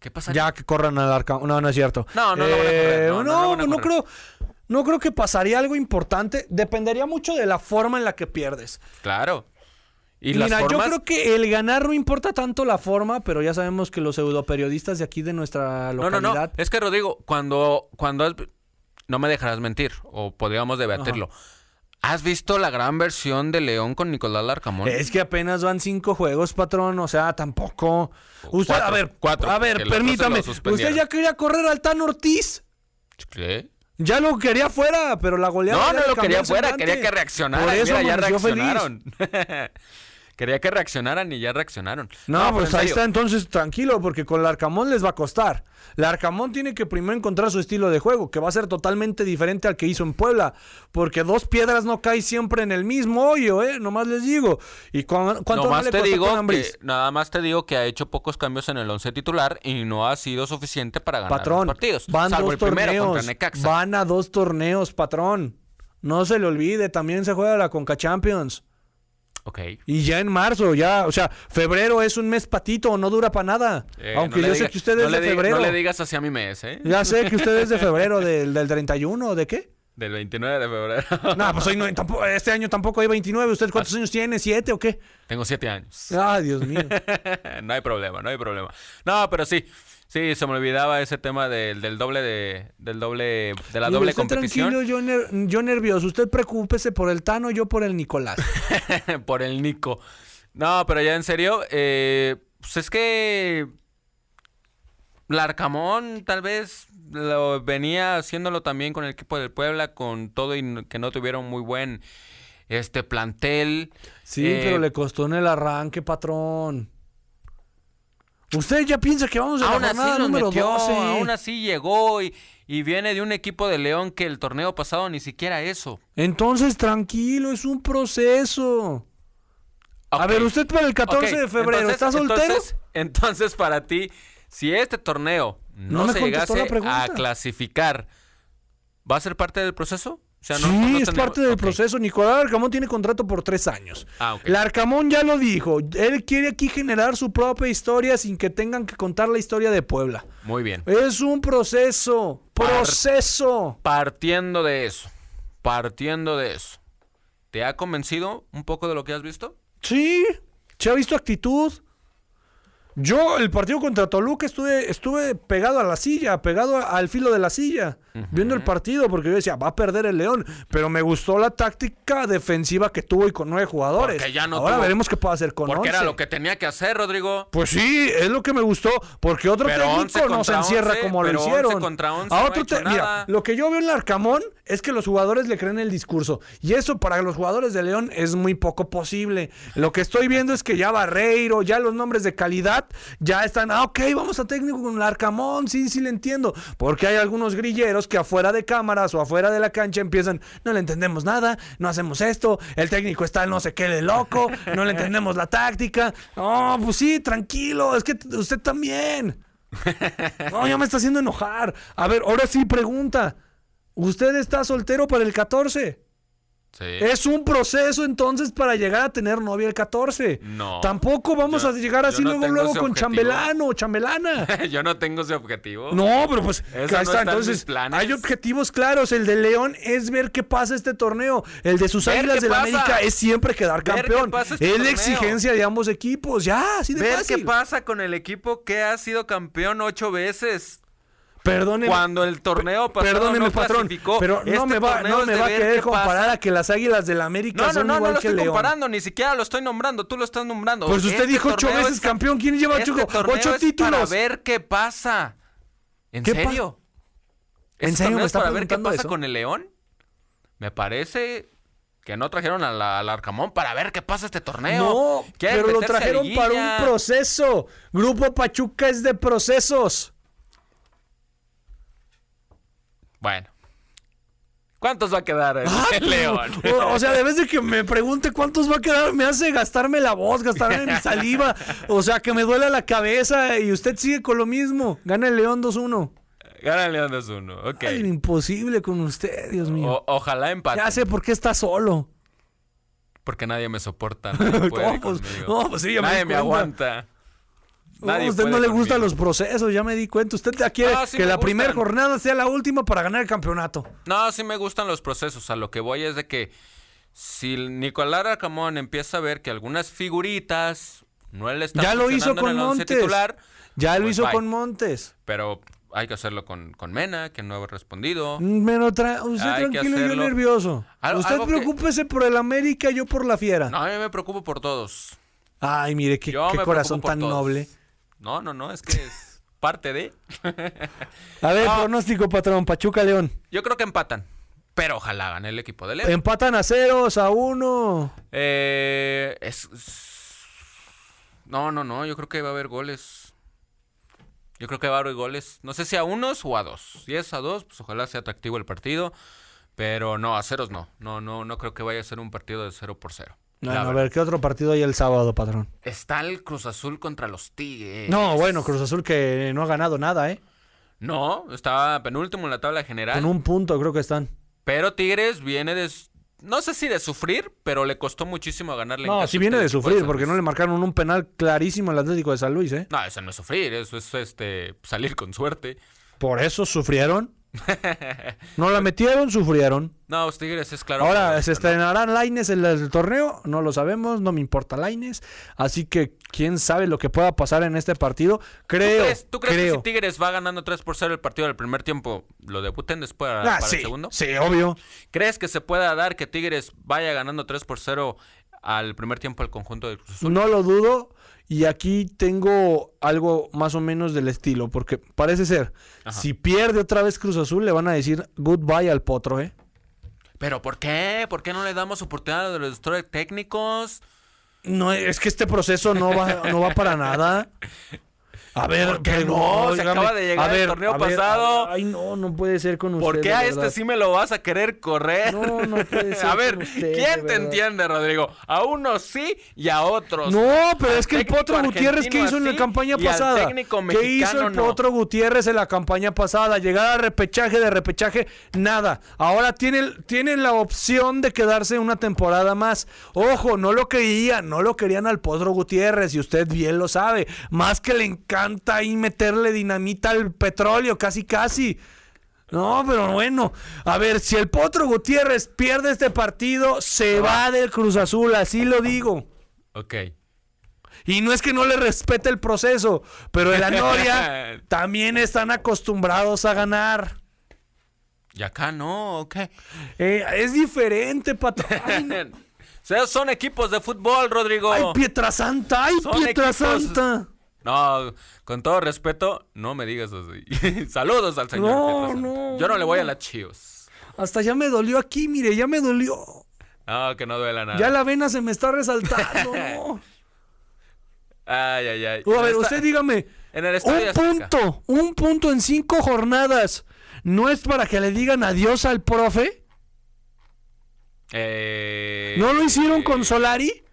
¿qué pasaría? Ya que corran al arca. No, no es cierto. No, no lo van a correr, no, no no, no creo. No creo que pasaría algo importante. Dependería mucho de la forma en la que pierdes. Claro. Y las Mira, formas... yo creo que el ganar no importa tanto la forma, pero ya sabemos que los pseudoperiodistas de aquí de nuestra No, no, localidad. no. Es que, Rodrigo, cuando, cuando has... No me dejarás mentir, o podríamos debatirlo. ¿Has visto la gran versión de León con Nicolás Larcamón? Es que apenas van cinco juegos, patrón. O sea, tampoco. Usted, Cuatro, a ver, cuatro, a ver, permítame. Usted ya quería correr al Tan Ortiz. ¿Qué? Ya lo quería fuera, pero la goleada. No, no lo quería fuera, quería que reaccionaran. Por eso Mira, ya feliz. quería que reaccionaran y ya reaccionaron. No, pues ahí está entonces tranquilo, porque con Larcamón les va a costar. Larcamón tiene que primero encontrar su estilo de juego, que va a ser totalmente diferente al que hizo en Puebla, porque dos piedras no caen siempre en el mismo hoyo, ¿eh? Nomás les digo. ¿Y cuán- cuánto no Nomás le te digo que, nada más te digo que ha hecho pocos cambios en el once titular y no ha sido suficiente para ganar Patrón, los partidos. van salvo dos el primero torneos. contra Necaxa. Van a dos torneos, patrón. No se le olvide, también se juega la Conca Champions. Ok. Y ya en marzo, ya, o sea, febrero es un mes patito, no dura para nada. Eh, Aunque no yo sé que usted no es de diga- febrero. No le digas hacia mi mes, ¿eh? Ya sé que usted es de febrero, del, del 31, ¿de qué? Del 29 de febrero. No, pues hoy no, tampoco, este año tampoco hay 29. ¿Usted cuántos años tiene? ¿Siete o qué? Tengo siete años. Ay, Dios mío. no hay problema, no hay problema. No, pero sí. Sí, se me olvidaba ese tema del, del doble de del doble de la doble usted competición tranquilo, yo, ner- yo nervioso. Usted preocúpese por el Tano, yo por el Nicolás. por el Nico. No, pero ya en serio, eh, pues es que Larcamón tal vez lo venía haciéndolo también con el equipo del Puebla, con todo y que no tuvieron muy buen este plantel. Sí, Eh, pero le costó en el arranque, patrón. Usted ya piensa que vamos a la Aún así jornada nos número metió, 12. aún así llegó y, y viene de un equipo de León que el torneo pasado ni siquiera eso. Entonces, tranquilo, es un proceso. A ver, usted para el 14 Ok, de febrero, entonces- ¿está soltero? Entonces, entonces, para ti, si este torneo no, No se la llegase a clasificar, ¿va a ser parte del proceso? O sea, no- sí, no es parte del proceso. Nicolás Arcamón tiene contrato por tres años. Ah, ok. Larcamón ya lo dijo. Él quiere aquí generar su propia historia sin que tengan que contar la historia de Puebla. Muy bien. Es un proceso. Proceso. Partiendo de eso, partiendo de eso, ¿te ha convencido un poco de lo que has visto? Sí. ¿Se ha visto actitud? Yo, el partido contra Toluca, estuve, estuve pegado a la silla, pegado a- al filo de la silla, viendo el partido, porque yo decía, va a perder el León. Pero me gustó la táctica defensiva que tuvo y con nueve jugadores. Porque ya no Ahora tuvo- veremos qué puede hacer con Porque era 11. lo que tenía que hacer, Rodrigo. Pues sí, es lo que me gustó, porque otro Pero 11 técnico no se encierra 11, como lo pero 11 hicieron. contra 11 A no ha otro hecho te- Mira, nada. lo que yo veo en Larcamón es que los jugadores le creen el discurso. Y eso para los jugadores de León es muy poco posible. Lo que estoy viendo es que ya Barreiro, ya los nombres de calidad, ya están, ah, ok, vamos a técnico con Larcamón, sí, sí le entiendo. Porque hay algunos grilleros que afuera de cámaras o afuera de la cancha empiezan, no le entendemos nada, no hacemos esto, el técnico está no sé qué de loco, no le entendemos la táctica. No, pues sí, tranquilo, es que usted también. No, ya me está haciendo enojar. A ver, ahora sí pregunta. ¿Usted está soltero para el 14? Sí. Es un proceso entonces para llegar a tener novia el 14. No. Tampoco vamos Yo- a llegar así no luego, luego con objetivo. chambelano o chambelana. Yo no tengo ese objetivo. No, pero pues ahí no está. Entonces, hay objetivos claros. El de León es ver qué pasa este torneo. El de sus Ver águilas del. América es siempre quedar campeón. este es la exigencia de ambos equipos. Ya, así de Ver fácil. qué pasa con el equipo que ha sido campeón ocho veces. Perdóneme. Cuando el torneo pasado Perdóneme, no patrón, pero no Este me va, no me va a querer comparar a que las águilas del América No, no, son no, no igual lo que estoy León. comparando, ni siquiera lo estoy nombrando, tú lo estás nombrando. Pues usted Este dijo ocho veces es- campeón. ¿Quién lleva este ocho, ocho títulos? Para ver qué pasa. ¿En ¿Qué pa- serio? ¿En ¿Este serio me está para ver qué pasa eso? con el León? Me parece que no trajeron la- al Arcamón para ver qué pasa este torneo. No, pero lo trajeron para un proceso. Grupo Pachuca es de procesos. Bueno. ¿Cuántos va a quedar el, Ah, el León? O, o sea, de vez de que me pregunte cuántos va a quedar, me hace gastarme la voz, gastarme mi saliva. O sea, que me duele la cabeza y usted sigue con lo mismo. Gana el León 2-1. Gana el León 2-1. Ok. Ay, imposible con usted, Dios mío. O- ojalá empate. ya sé por qué está solo. Porque nadie me soporta. Nadie puede No, pues- no, pues sí, ya me Nadie me aguanta. No, Nadie a usted no le gustan los procesos, ya me di cuenta. Usted ya quiere No, sí que la primera jornada sea la última para ganar el campeonato. No, sí me gustan los procesos. A lo que voy es de que si Nicolás Arcamón empieza a ver que algunas figuritas no le están Ya lo hizo con Montes. titular, Ya lo Pues hizo bye. con Montes. pero hay que hacerlo con, con Mena, que no ha respondido. Me lo tra- usted Hay tranquilo y yo nervioso. Usted que- preocúpese por el América, yo por la fiera. No, a mí me preocupo por todos. Ay, mire, qué, qué corazón tan todos. noble. No, no, no, es que es parte de. A ver, No. pronóstico, patrón. Pachuca León. Yo creo que empatan. Pero ojalá gane el equipo de León. Empatan a ceros, a uno. Eh, es, es- No, no, no. Yo creo que va a haber goles. Yo creo que va a haber goles. No sé si a unos o a dos. Si es a dos, pues ojalá sea atractivo el partido. Pero no, a ceros no. No, no, no creo que vaya a ser un partido de cero por cero. Bueno, a ver, ¿qué otro partido hay el sábado, patrón? Está el Cruz Azul contra los Tigres. No, bueno, Cruz Azul que no ha ganado nada, ¿eh? No, estaba penúltimo en la tabla general. Con un punto creo que están. Pero Tigres viene de. No sé si de sufrir, pero le costó muchísimo ganarle. No, sí viene de sufrir porque no le marcaron un penal clarísimo al Atlético de San Luis, ¿eh? No, eso no es sufrir, eso es este salir con suerte. Por eso sufrieron. No la metieron, sufrieron. No, los Tigres es claro. Ahora, ¿se estrenarán Laines en el torneo? No lo sabemos, no me importa Laines. Así que quién sabe lo que pueda pasar en este partido. ¿Tú Creo, crees, tú crees creo. que si Tigres va ganando 3 por 0 el partido del primer tiempo, lo debuten después Ah, para sí, el segundo? sí, obvio. ¿Crees que se pueda dar que Tigres vaya ganando 3 por 0 al primer tiempo al conjunto del Cruz Azul? No lo dudo. Y aquí tengo algo más o menos del estilo, porque parece ser, Ajá. si pierde otra vez Cruz Azul, le van a decir goodbye al potro, ¿eh? ¿Pero por qué? ¿Por qué no le damos oportunidad a los técnicos? No, es que este proceso no va, no va para nada. A ver, ¿Por qué pero, no? Se acaba de llegar el torneo a ver, pasado. a ver, ay, no, no puede ser con usted. ¿Por qué a este sí me lo vas a querer correr? No, no puede ser a ver, con usted, ¿quién te entiende, Rodrigo? A unos sí y a otros. No, pero Al es que el Potro Gutiérrez, ¿qué hizo en la campaña pasada? ¿Qué hizo el no. Potro Gutiérrez en la campaña pasada? Llegar a repechaje de repechaje, nada. Ahora tienen, tienen la opción de quedarse una temporada más. Ojo, no lo querían, no lo querían al Potro Gutiérrez, y usted bien lo sabe. Más que le encanta ahí meterle dinamita al petróleo, casi casi. No, pero bueno, a ver, si el Potro Gutiérrez pierde este partido, se va del Cruz Azul, así lo digo. Ok. Y no es que no le respete el proceso, pero en la Noria también están acostumbrados a ganar. Y acá no, ok. Eh, es diferente, patrón. O sea, son equipos de fútbol, Rodrigo. ¡Ay, Pietrasanta! ¡Ay, Son Pietrasanta! No, con todo respeto, no me digas así. Saludos al señor. No, no, Yo no le voy a las chivos. Hasta ya me dolió aquí, mire, ya me dolió. No, que no duela nada. Ya la vena se me está resaltando. Ay, ay, ay. Uh, a ver, esta- usted dígame, En el un punto, un punto en cinco jornadas. ¿No es para que le digan adiós al profe? Eh, ¿No lo hicieron eh, con Solari?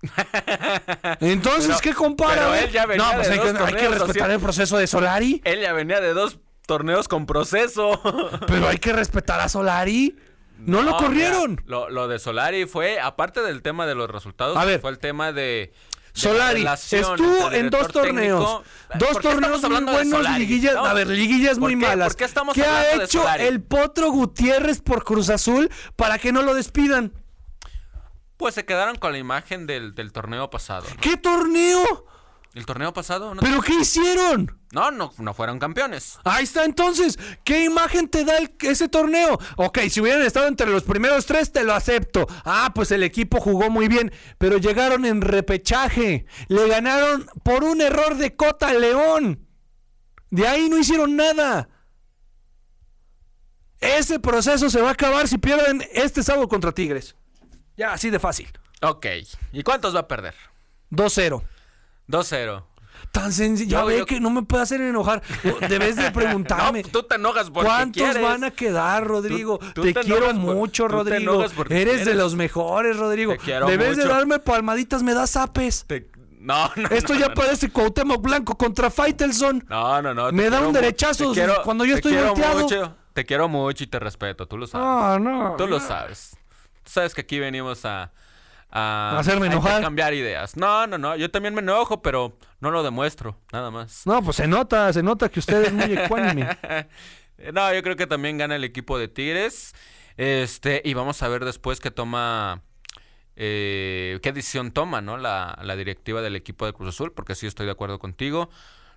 Entonces, Pero- ¿qué compara? pero él ya venía no, pues de hay, que, dos hay que respetar el proceso de Solari. Él ya venía de dos torneos con proceso. Pero hay que respetar a Solari. No, lo corrieron. mira, lo, lo de Solari fue, aparte del tema de los resultados, A ver. fue el tema de. de la Solari estuvo en dos torneos. técnico. Dos ¿Por qué torneos muy buenos, liguillas. No. A ver, liguillas ¿Por muy qué? malas. ¿Por qué estamos ¿Qué ha hecho el Potro Gutiérrez por Cruz Azul para que no lo despidan? Pues se quedaron con la imagen del, del torneo pasado. ¿no? ¿Qué torneo? ¿El torneo pasado? No, ¿Pero qué hicieron? no, no, no fueron campeones. Ahí está entonces. ¿Qué imagen te da el- ese torneo? Ok, si hubieran estado entre los primeros tres, te lo acepto. Ah, pues el equipo jugó muy bien, pero llegaron en repechaje. Le ganaron por un error de Cota León. De ahí no hicieron nada. Ese proceso se va a acabar si pierden este sábado contra Tigres. Ya, así de fácil. Ok. ¿Y cuántos va a perder? 2-0. 2-0. Tan sencillo. Ya ve yo- que no me puede hacer enojar. Debes de preguntarme. No, tú te enojas porque ¿Cuántos quieres. van a quedar, Rodrigo? tú te, te quiero por- mucho, te Rodrigo. Eres de los mejores, Rodrigo. Te quiero Debes de darme palmaditas, me das apes. Te- No, no. Esto no, ya no, parece Cuauhtémoc Blanco contra Faitelson. No, no, no. Me da un derechazo quiero- cuando yo te estoy quiero volteado. mucho, te quiero mucho y te respeto, tú lo sabes. No, no. Tú lo no. sabes. Tú sabes que aquí venimos a... A Hacerme enojar. cambiar ideas. No, no, no. Yo también me enojo, pero no lo demuestro. Nada más. No, pues se nota, se nota que usted es muy ecuánime. No, yo creo que también gana el equipo de Tigres. Este, y vamos a ver después qué toma, eh, qué decisión toma, ¿no? La, la directiva del equipo de Cruz Azul, porque sí estoy de acuerdo contigo.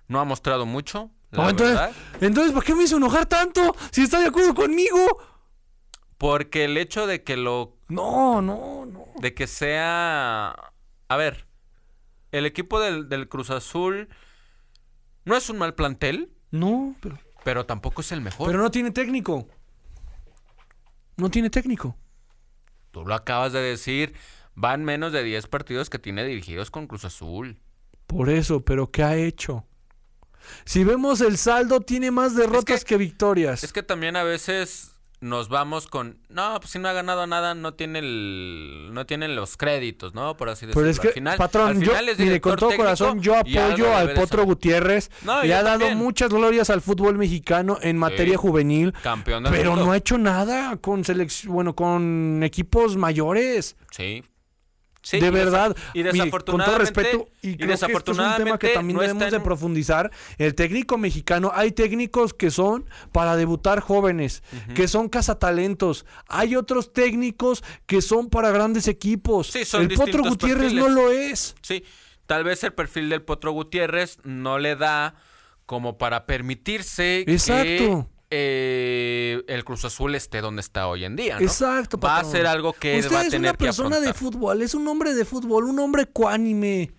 No ha mostrado mucho, la No, entonces, verdad. entonces, ¿por qué me hizo enojar tanto? Si está de acuerdo conmigo. Porque el hecho de que lo, No, no, no. de que sea, a ver, el equipo del, del Cruz Azul no es un mal plantel, No, pero, pero tampoco es el mejor. pero no tiene técnico. No tiene técnico. Tú lo acabas de decir, van menos de 10 partidos que tiene dirigidos con Cruz Azul. Por eso, pero ¿qué ha hecho? Si vemos el saldo, tiene más derrotas Es que, victorias. Es que también a veces nos vamos con, no, pues si no ha ganado nada, no tiene el, no tienen los créditos, ¿no? Por así decirlo. Pero es que, al final, patrón, al yo, es mire, con todo técnico corazón, yo apoyo al Potro. Gutiérrez. No, Le ha dado también. muchas glorias al fútbol mexicano en materia juvenil. Campeón del Pero mundo. no ha hecho nada con selec- bueno, con equipos mayores. Sí. Sí, de y verdad, Y mire, con todo desafortunadamente, respeto, y, y creo que es un tema desafortunadamente que también no debemos de un- profundizar. El técnico mexicano, hay técnicos que son para debutar jóvenes, que son cazatalentos. Hay otros técnicos que son para grandes equipos. Sí, son el Potro Gutiérrez no lo es. Sí, tal vez el perfil del Potro Gutiérrez no le da como para permitirse Exacto. que eh, el Cruz Azul esté donde está hoy en día. ¿no? Exacto, Va a patrón. ser algo que Usted va a es una que persona de fútbol, es un hombre de fútbol, un hombre ecuánime.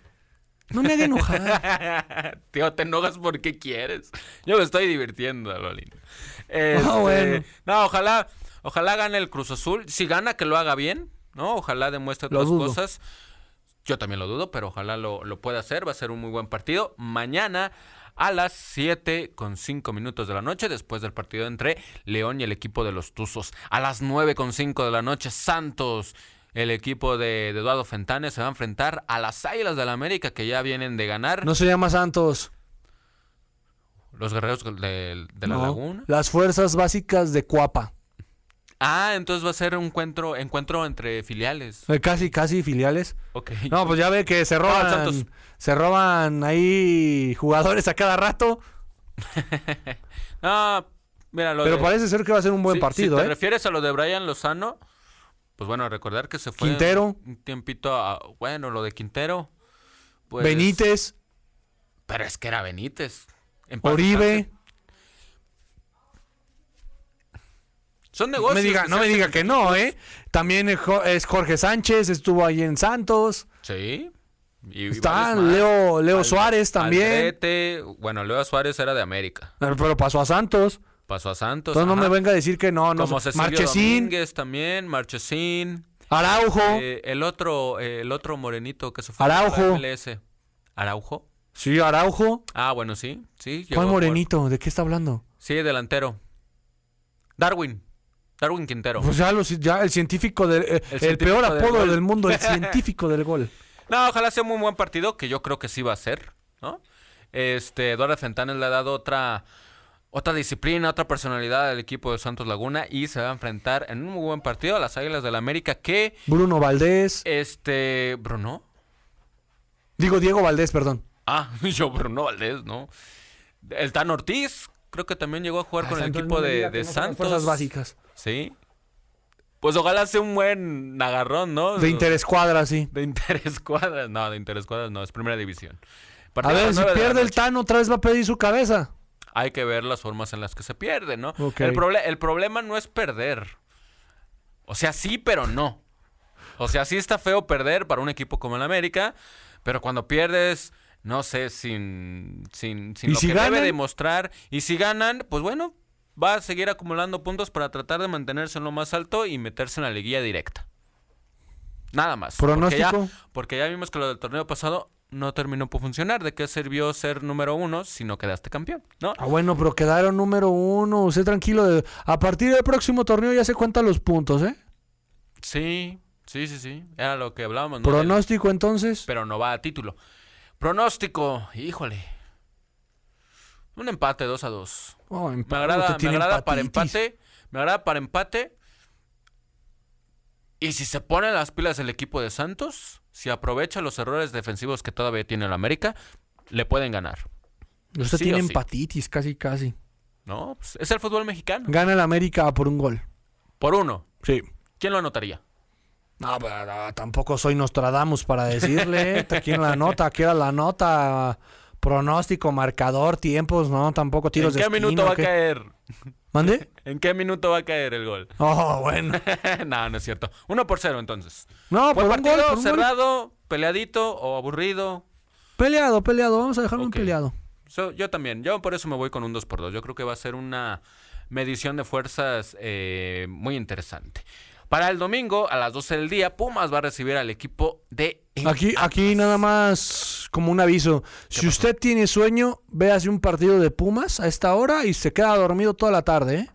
No me haga enojar. Tío, te enojas porque quieres. Yo me estoy divirtiendo, Lolín. Este, Ah, bueno. No, ojalá, ojalá gane el Cruz Azul. Si gana, que lo haga bien, ¿no? Ojalá demuestre otras cosas. Yo también lo dudo, pero ojalá lo, lo pueda hacer. Va a ser un muy buen partido. Mañana a las 7 con 5 minutos de la noche, después del partido entre León y el equipo de los Tuzos. A las 9 con 5 de la noche, Santos, el equipo de, de Eduardo Fentanes, se va a enfrentar a las Águilas del la América, que ya vienen de ganar. No se llama Santos. Los guerreros de, de la No, laguna. Las fuerzas básicas de Cuapa. Ah, entonces va a ser un encuentro, encuentro entre filiales. Eh, Casi, casi filiales. Ok. No, pues ya ve que se roban. Santos. se roban ahí jugadores a cada rato. Mira, lo Pero de- parece ser que va a ser un buen si- partido, Si te ¿eh? refieres a lo de Brian Lozano, pues bueno, recordar que se fue Quintero. un tiempito a, bueno, lo de Quintero. Pues, Benítez, Pero es que era Benítez. En Oribe. Son No negocios. me diga, que no me diga que no, ¿eh? También es Jo- es Jorge Sánchez, estuvo ahí en Santos. Sí. Y- Está más. Leo, Leo Al- Suárez también. Bueno, Leo Suárez era de América. Pero pasó a Santos. Pasó a Santos. Entonces no me venga a decir que no, no. Como Cecilio Marchesín, Domínguez también, Marchesín. Araujo. Eh, el otro, eh, el otro morenito que se fue Araujo. MLS. ¿Araujo? Sí, Araujo. Ah, bueno, sí. sí ¿Cuál morenito? ¿De qué está hablando? Sí, delantero. Darwin. Darwin Quintero. Pues ya, los- ya el científico del. eh, el, peor del apodo gol. del mundo, el científico del gol. No, ojalá sea un muy buen partido, que yo creo que sí va a ser, ¿no? Este, Eduardo Fentanes le ha dado otra otra disciplina, otra personalidad del equipo de Santos Laguna y se va a enfrentar en un muy buen partido a las Águilas del la América que Bruno Valdés. este Bruno. Digo Diego Valdés, perdón. Ah, yo Bruno Valdés, ¿no? El Tan Ortiz, creo que también llegó a jugar Ah, con el equipo no de, no Santos. Fuerzas básicas. Sí. Pues ojalá sea un buen agarrón, ¿no? De interescuadra, sí. De interescuadras. No, de interescuadras no, es primera división. A ver, si pierde el. Tano, otra vez va a pedir su cabeza. Hay que ver las formas en las que se pierde, ¿no? El, proble- el problema no es perder. O sea, sí, pero no. O sea, sí está feo perder para un equipo como el América, pero cuando pierdes, no sé, sin, sin, sin ¿Y lo si que debe demostrar. Y si ganan, pues bueno, va a seguir acumulando puntos para tratar de mantenerse en lo más alto y meterse en la liguilla directa. Nada más. Porque ya, ¿Pronóstico? porque ya vimos que lo del torneo pasado no terminó por funcionar. ¿De qué sirvió ser número uno si no quedaste campeón? ¿No? Ah, bueno, pero quedaron número uno. Usted tranquilo. de- A partir del próximo torneo ya se cuentan los puntos, ¿eh? Sí, sí, sí, sí. Era lo que hablábamos. ¿no? Pronóstico entonces. pero no va a título. Pronóstico, híjole. Un empate 2 a 2. Oh, Me agrada, me agrada para empate. Me agrada para empate. Y si se ponen las pilas el equipo de Santos, si aprovecha los errores defensivos que todavía tiene el América, le pueden ganar. Usted sí tiene sí. empatitis, casi, casi. ¿No? Pues es el fútbol mexicano. Gana el América por un gol. Por uno. Sí. ¿Quién lo anotaría? No, pero no, tampoco soy Nostradamus para decirle. ¿eh? Aquí en la nota, aquí era la nota. Pronóstico, marcador, tiempos, no, tampoco tiros ¿En qué de esquina, minuto va ¿o a caer? ¿Mande? ¿En qué minuto va a caer el gol? Oh, bueno. no, no es cierto. Uno por cero, entonces. No, por un partido, gol, por un gol. cerrado, peleadito o aburrido. Peleado, peleado. Vamos a dejarlo Ok. en peleado. So, yo también. Yo por eso me voy con un 2 por 2 Yo creo que va a ser una medición de fuerzas eh, muy interesante. Para el domingo, a las 12 del día, Pumas va a recibir al equipo de... Aquí, aquí nada más como un aviso. Si usted tiene sueño, véase un partido de Pumas a esta hora y se queda dormido toda la tarde, ¿eh?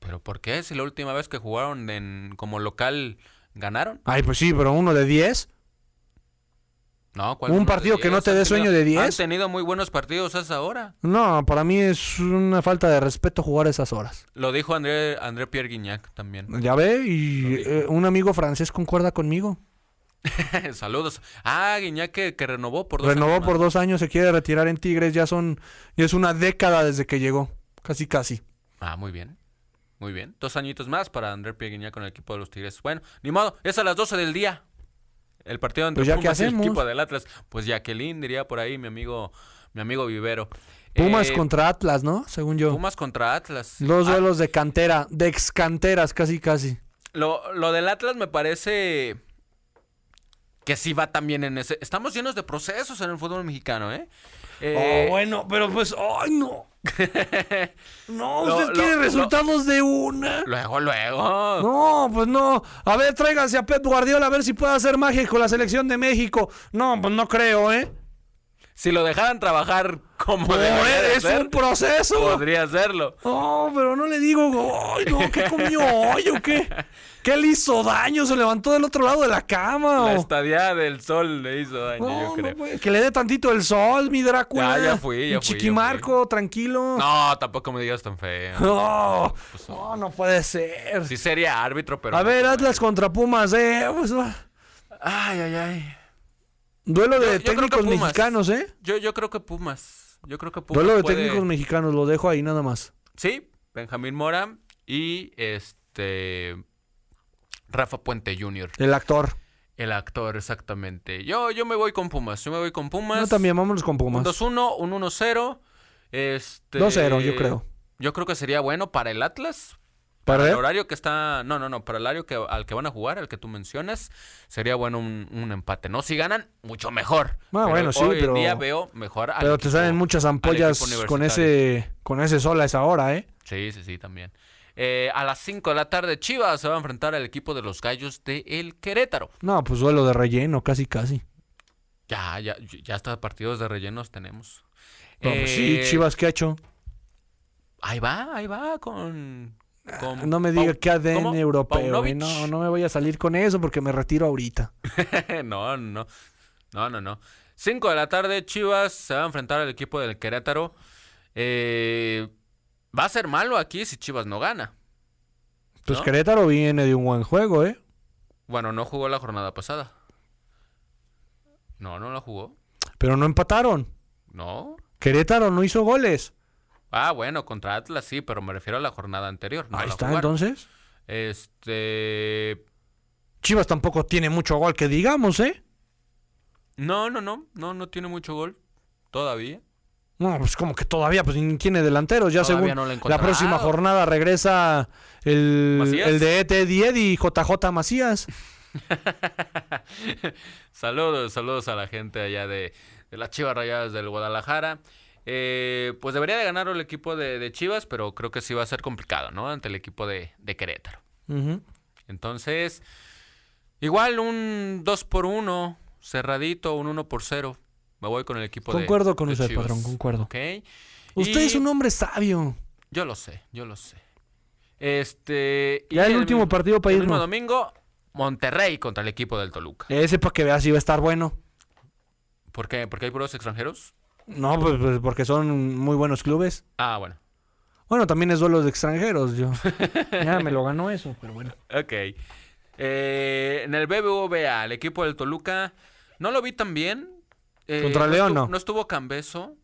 ¿Pero por qué? Si la última vez que jugaron en, como local ganaron. Ay, pues sí, pero uno de 10. No, ¿cuál ¿Un uno de partido que no 10? te Han dé tenido- sueño de 10? Han tenido muy buenos partidos a esa hora. No, para mí es una falta de respeto jugar a esas horas. Lo dijo André, André Pierre Guignac también. Ya ve, y eh, un amigo francés concuerda conmigo. Saludos. Ah, Guignac que, que renovó por dos Renovó años por más. dos años, se quiere retirar en Tigres, ya son, ya es una década desde que llegó. Casi, casi. Ah, muy bien. Muy bien. Dos añitos más para André Pierguiñá con el equipo de los Tigres. Bueno, ni modo. Es a las 12 del día. El partido entre Pues ya, ¿qué Pumas y el equipo del Atlas. Pues Jacqueline diría por ahí, mi amigo, mi amigo Vivero. Pumas Eh, contra Atlas, ¿no? Según yo. Pumas contra Atlas. Dos Ah, duelos de cantera, de ex canteras, casi, casi. lo, lo del Atlas me parece que sí va también en ese. Estamos llenos de procesos en el fútbol mexicano, ¿eh? Eh, oh, bueno, pero pues, ¡ay, no! no, usted quiere lo- resultados de una. Luego, luego. No, pues no. A ver, tráiganse a Pep Guardiola a ver si puede hacer magia con la selección de México. No, pues no creo, ¿eh? Si lo dejaran trabajar como de es un proceso. podría hacerlo. Oh, pero no le digo, ay, no, ¿qué comió hoy o qué? ¿Qué le hizo daño? ¿Se levantó del otro lado de la cama? La estadía del sol le hizo daño, No, yo no, creo. pues, que le dé tantito el sol, mi Drácula. Ya, ya fui, ya fui, ya Chiquimarco, tranquilo. No, tampoco me digas tan feo. No, Pues, no, no puede ser. Sí sería árbitro, pero... a no ver, Atlas contra Pumas, eh. pues. Ay, ay, ay. duelo de yo técnicos mexicanos, ¿eh? Yo, yo creo que Pumas. Yo creo que Pumas Duelo de puede- técnicos mexicanos, lo dejo ahí nada más. Sí, Benjamín Mora y este... Rafa Puente Jr., El actor. el actor, exactamente. Yo, yo me voy con Pumas, yo me voy con Pumas. No, también vámonos con Un Pumas. 2-1, un 1-0. Este... 2-0, yo creo. Yo creo que sería bueno para el Atlas. ¿Para el él? horario que está. No, no, no. Para el horario que, al que van a jugar, al que tú mencionas, sería bueno un, un empate. No, si ganan, mucho mejor. Ah, Pero bueno, sí, hoy pero- en día veo mejor al Pero te equipo- salen muchas ampollas con ese con ese sol a esa hora, ¿eh? Sí, sí, sí, también. Eh, a las 5 de la tarde, Chivas se va a enfrentar al equipo de los Gallos de El Querétaro. No, pues duelo de relleno, casi, casi. Ya, ya, ya hasta partidos de rellenos tenemos. No, pues sí, Eh, Chivas, ¿qué ha hecho? Ahí va, ahí va con. con Ah, No me diga que ADN ¿cómo? europeo. ¿eh? No, no me voy a salir con eso porque me retiro ahorita. no, no. No, no, no. 5 de la tarde, Chivas se va a enfrentar al equipo del Querétaro. Eh, Va a ser malo aquí si Chivas no gana. Pues ¿No? Querétaro viene de un buen juego, ¿eh? Bueno, no jugó la jornada pasada. No, no la jugó. Pero no empataron. No. Querétaro no hizo goles. Ah, bueno, contra Atlas sí, pero me refiero a la jornada anterior. no Ahí está, jugaron. entonces. Este. Chivas tampoco tiene mucho gol que digamos, ¿eh? No, no, no. No, no tiene mucho gol. Todavía. No, pues como que todavía, pues ni tiene delanteros. Ya Todavía según no la próxima jornada regresa el, ¿Macías? el de Ete Died y JJ Macías. saludos, saludos a la gente allá de, de las Chivas Rayadas del Guadalajara. Eh, pues debería de ganar el equipo de, de Chivas, pero creo que sí va a ser complicado, ¿no? Ante el equipo de, de Querétaro. Entonces, igual un 2 por 1, cerradito, un 1 por 0. Me voy con el equipo de Concuerdo con de usted, Chivas. patrón, concuerdo. Ok. Usted Y- es un hombre sabio. Yo lo sé, yo lo sé. Este. y Ya el último partido para el irnos. domingo, Monterrey contra el equipo del Toluca. Ese para que veas si va a estar bueno. ¿Por qué? ¿Porque hay puros extranjeros? No, pues, pues, porque son muy buenos clubes. Ah, bueno. Bueno, también es duelo de extranjeros. Yo. ya me lo ganó eso, pero bueno. Ok. Eh, en el BBVA, el equipo del Toluca, no lo vi tan bien. Eh, Contra León, estuvo- no. No estuvo Cambeso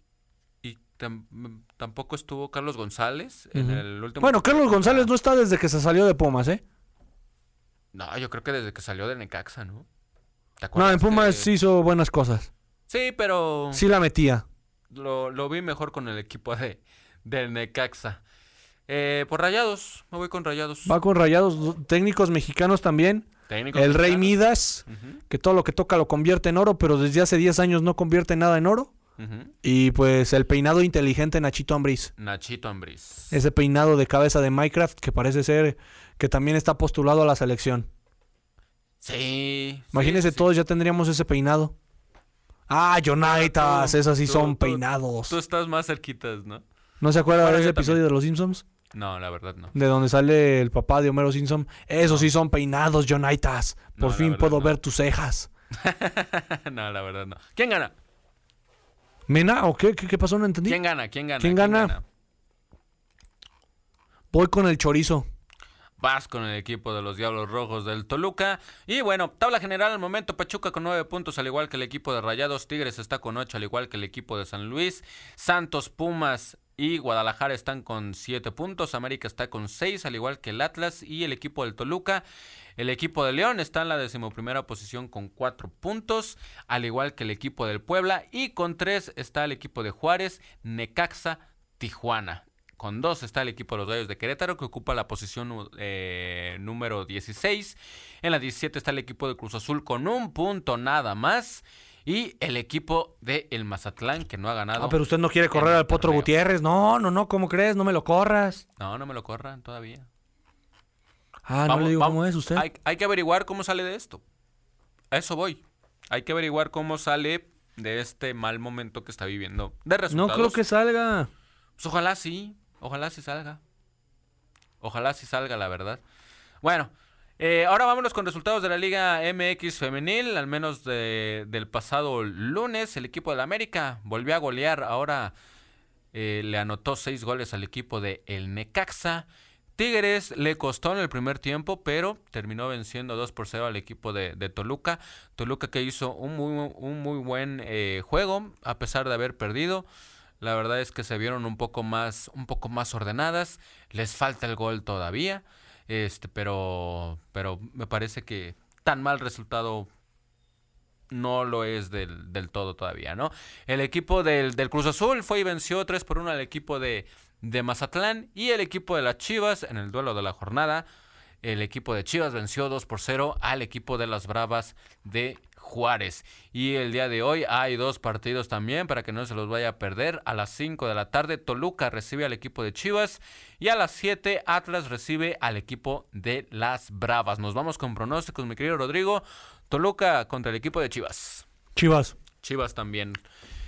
y tam- tampoco estuvo Carlos González en el último. Bueno, Carlos González no está desde que se salió de Pumas, ¿eh? No, yo creo que desde que salió de Necaxa, ¿no? ¿Te No, en Pumas sí hizo buenas cosas. Sí, pero Sí la metía. lo, lo vi mejor con el equipo de, del Necaxa. Eh, por Rayados, me voy con Rayados. Va con rayados do- técnicos mexicanos también. El Rey. Midas, que todo lo que toca lo convierte en oro, pero desde hace 10 años no convierte nada en oro. Y pues el peinado inteligente Nachito Ambriz. Nachito Ambriz. Ese peinado de cabeza de Minecraft que parece ser que también está postulado a la selección. Sí. Imagínense, sí, sí. todos ya tendríamos ese peinado. Ah, Jonaitas, esas sí tú- son tú- peinados. Tú estás más cerquitas, ¿no? ¿No se acuerda Bueno, de ese también. episodio de Los Simpsons? No, la verdad no. De donde sale el papá de Homero Simpson. Esos sí son peinados, Jonaitas. Por fin puedo no. ver tus cejas. no, la verdad no. ¿Quién gana? ¿Mena o qué? ¿Qué, qué pasó? No entendí. ¿Quién gana? ¿Quién gana? ¿Quién gana? Voy con el chorizo. Vas con el equipo de los Diablos Rojos del Toluca. Y bueno, tabla general al momento, Pachuca con nueve puntos, al igual que el equipo de Rayados. Tigres está con ocho, al igual que el equipo de San Luis. Santos, Pumas y Guadalajara están con siete puntos. América está con seis, al igual que el Atlas y el equipo del Toluca. El equipo de León está en la decimoprimera posición con cuatro puntos, al igual que el equipo del Puebla. Y con tres está el equipo de Juárez, Necaxa, Tijuana. Con dos está el equipo de los Gallos de Querétaro, que ocupa la posición eh, número 16. En la 17 está el equipo de Cruz Azul con un punto nada más. Y el equipo de el Mazatlán, que no ha ganado. Ah, pero usted no quiere correr al Potro torneo. Gutiérrez. No, no, no, ¿cómo crees? No me lo corras. No, no me lo corran todavía. Ah, no le digo vamos- cómo es usted. Hay, hay que averiguar cómo sale de esto. A eso voy. Hay que averiguar cómo sale de este mal momento que está viviendo. De no resultados. creo que salga. Pues ojalá sí, ojalá sí salga. Ojalá sí salga, la verdad. Bueno, eh, ahora vámonos con resultados de la Liga MX femenil, al menos de- del pasado lunes. El equipo de la América volvió a golear, ahora eh, le anotó seis goles al equipo de El Necaxa. Tigres le costó en el primer tiempo, pero terminó venciendo 2 por 0 al equipo de, de Toluca. Toluca que hizo un muy, un muy buen eh, juego, a pesar de haber perdido. La verdad es que se vieron un poco más, un poco más ordenadas. Les falta el gol todavía. Este, pero, pero me parece que tan mal resultado no lo es del, del todo todavía, ¿no? El equipo del, del Cruz Azul fue y venció 3 por 1 al equipo de, de Mazatlán y el equipo de las Chivas en el duelo de la jornada. El equipo de Chivas venció 2 por 0 al equipo de las Bravas de Juárez. Y el día de hoy hay dos partidos también para que no se los vaya a perder. A las 5 de la tarde Toluca recibe al equipo de Chivas y a las 7 Atlas recibe al equipo de las Bravas. Nos vamos con pronósticos, mi querido Rodrigo. Toluca contra el equipo de Chivas. Chivas. Chivas también.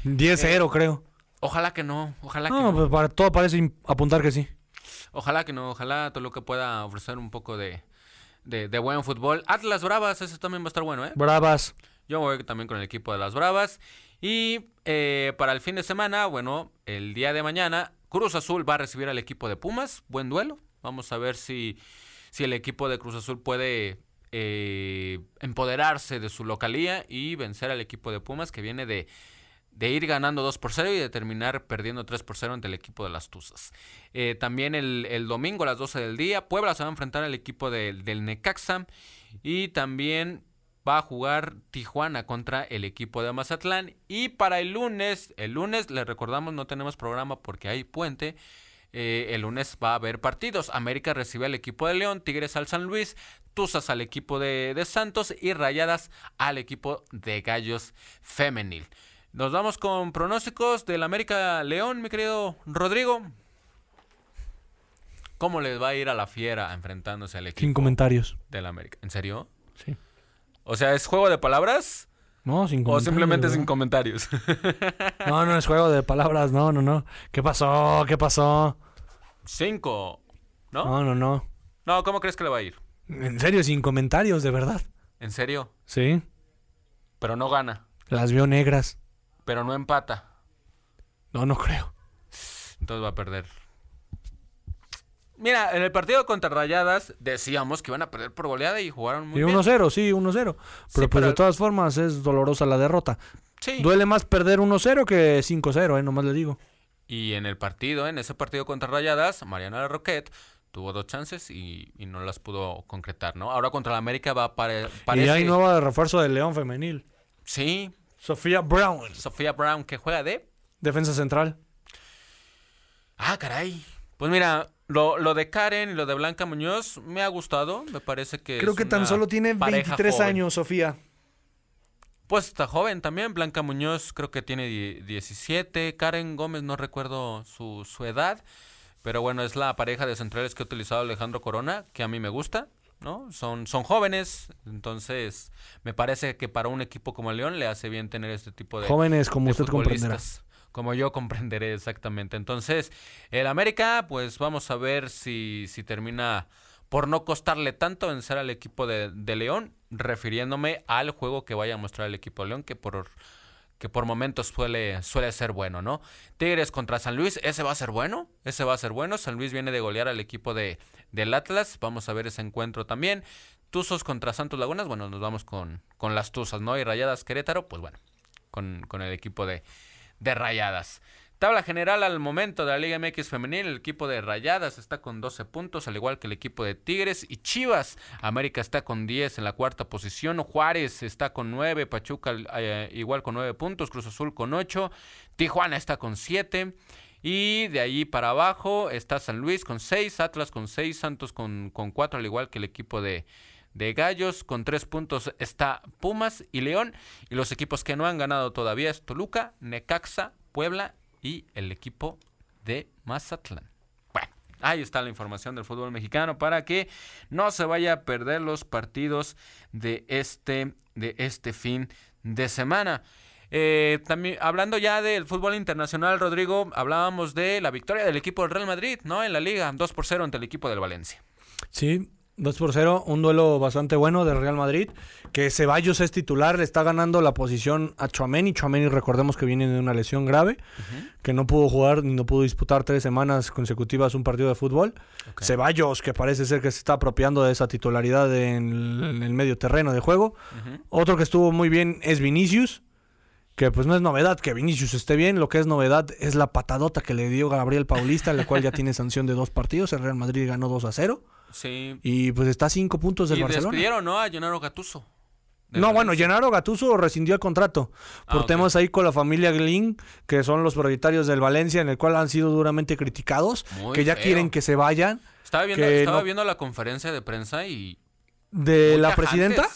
10-0, creo. Ojalá que no, ojalá que No, no. pues para todo parece apuntar que sí. Ojalá que no, ojalá Toluca pueda ofrecer un poco de, de, de buen fútbol. Atlas Bravas, ese también va a estar bueno, ¿eh? Bravas. Yo me voy también con el equipo de las Bravas. Y eh, para el fin de semana, bueno, el día de mañana Cruz Azul va a recibir al equipo de Pumas. Buen duelo. Vamos a ver si, si el equipo de Cruz Azul puede eh, empoderarse de su localía y vencer al equipo de Pumas que viene de, de ir ganando 2 por 0 y de terminar perdiendo 3 por 0 ante el equipo de las Tuzas. Eh, también el, el, domingo a las 12 del día, Puebla se va a enfrentar al equipo de, del Necaxa y también va a jugar Tijuana contra el equipo de Mazatlán. Y para el lunes, el lunes, les recordamos, no tenemos programa porque hay puente. Eh, el lunes va a haber partidos. América recibe al equipo de León, Tigres al San Luis, Tuzas al equipo de, de Santos y Rayadas al equipo de Gallos Femenil. Nos vamos con pronósticos del América León, mi querido Rodrigo. ¿Cómo les va a ir a la fiera enfrentándose al equipo? Sin comentarios. Del América. ¿En serio? Sí. O sea, ¿es juego de palabras? No, sin ¿O comentarios. simplemente ¿verdad? sin comentarios? No, no es juego de palabras, no, no, no. ¿Qué pasó? ¿Qué pasó? Cinco. ¿No? No, no, no. No, ¿cómo crees que le va a ir? En serio, sin comentarios, de verdad. ¿En serio? Sí. Pero no gana. Las veo negras. Pero no empata. No, no creo. Entonces va a perder. Mira, en el partido contra Rayadas decíamos que iban a perder por goleada y jugaron muy Y bien. 1-0, sí, 1-0. Pero pues pero- de todas formas es dolorosa la derrota. Sí. Duele más perder 1-0 que 5-0, eh, nomás le digo. Y en el partido, en ese partido contra Rayadas, Mariana Roquette tuvo dos chances y, y no las pudo concretar, ¿no? Ahora contra la América va a pare- parece... Y hay nueva de refuerzo del León femenil. Sí, Sofía Brown, Sofía Brown, que juega de... defensa central. Ah, caray. Pues mira, lo, lo de Karen y lo de Blanca Muñoz me ha gustado. Me parece que Creo es que tan solo tiene pareja 23 joven. años, Sofía. Pues está joven también. Blanca Muñoz creo que tiene die- 17. Karen Gómez no recuerdo su, su edad. Pero bueno, es la pareja de centrales que ha utilizado Alejandro Corona, que a mí me gusta, ¿no? Son, son jóvenes, entonces me parece que para un equipo como el León le hace bien tener este tipo de, Jóvenes, como de usted comprenderá. Como yo comprenderé exactamente. Entonces, el América, pues vamos a ver si, si termina por no costarle tanto vencer al equipo de, de León, refiriéndome al juego que vaya a mostrar el equipo de León, que por, que por momentos suele, suele ser bueno, ¿no? Tigres contra San Luis, ese va a ser bueno, ese va a ser bueno. San Luis viene de golear al equipo de, del Atlas, vamos a ver ese encuentro también. Tuzos contra Santos Lagunas, bueno, nos vamos con, con las Tuzas, ¿no? Y Rayadas Querétaro, pues bueno, con, con el equipo de, de Rayadas. Tabla general al momento de la Liga MX femenil, el equipo de Rayadas está con 12 puntos, al igual que el equipo de Tigres y Chivas. América está con 10 en la cuarta posición, Juárez está con 9, Pachuca eh, igual con 9 puntos, Cruz Azul con 8, Tijuana está con 7. Y de ahí para abajo está San Luis con 6, Atlas con 6, Santos con, con 4, al igual que el equipo de, de Gallos. Con 3 puntos está Pumas y León. Y los equipos que no han ganado todavía es Toluca, Necaxa, Puebla y el equipo de Mazatlán. Bueno, ahí está la información del fútbol mexicano para que no se vaya a perder los partidos de este, de este fin de semana. Eh, también hablando ya del fútbol internacional, Rodrigo, hablábamos de la victoria del equipo del Real Madrid, ¿no? En la liga, 2 por 0 ante el equipo del Valencia. Sí, 2 por 0, un duelo bastante bueno del Real Madrid, que Ceballos es titular, le está ganando la posición a Chouameni, Chouameni recordemos que viene de una lesión grave, que no pudo jugar ni no pudo disputar tres semanas consecutivas un partido de fútbol. Ceballos, que parece ser que se está apropiando de esa titularidad en el, en el medio terreno de juego. Otro que estuvo muy bien es Vinicius, que pues no es novedad que Vinicius esté bien, lo que es novedad es la patadota que le dio Gabriel Paulista, la cual ya tiene sanción de dos partidos, el Real Madrid ganó 2 a 0 Sí. y pues está a cinco puntos del Y Barcelona. despidieron, ¿no? A Gennaro Gattuso. No, bueno. Gennaro Gattuso rescindió el contrato por Ah, ok. temas ahí con la familia Glin, que son los propietarios del Valencia, en el cual han sido duramente criticados, Muy que ya feo. quieren que se vayan Estaba viendo, estaba no- viendo la conferencia de prensa y... de la presidenta.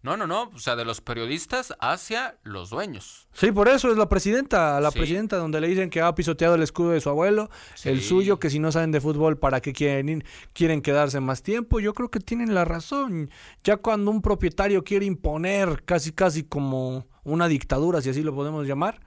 No, no, no. O sea, de los periodistas hacia los dueños. Sí, por eso es la presidenta, la Sí. presidenta donde le dicen que ha pisoteado el escudo de su abuelo, el suyo, que si no saben de fútbol, ¿para qué quieren ir? Quieren quedarse más tiempo. Yo creo que tienen la razón. Ya cuando un propietario quiere imponer casi casi como una dictadura, si así lo podemos llamar,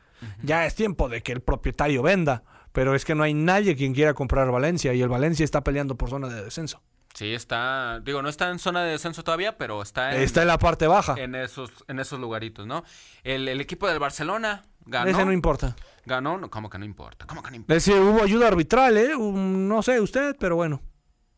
ya es tiempo de que el propietario venda. Pero es que no hay nadie quien quiera comprar Valencia y el Valencia está peleando por zona de descenso. Sí, está... Digo, no está en zona de descenso todavía, pero está en, Está en la parte baja. en esos, en esos lugaritos, ¿no? El, el equipo del Barcelona, ganó. Ese no importa. Ganó, no, ¿cómo que no importa? ¿Cómo que no importa? Ese hubo ayuda arbitral, ¿eh? Un- no sé usted, pero bueno.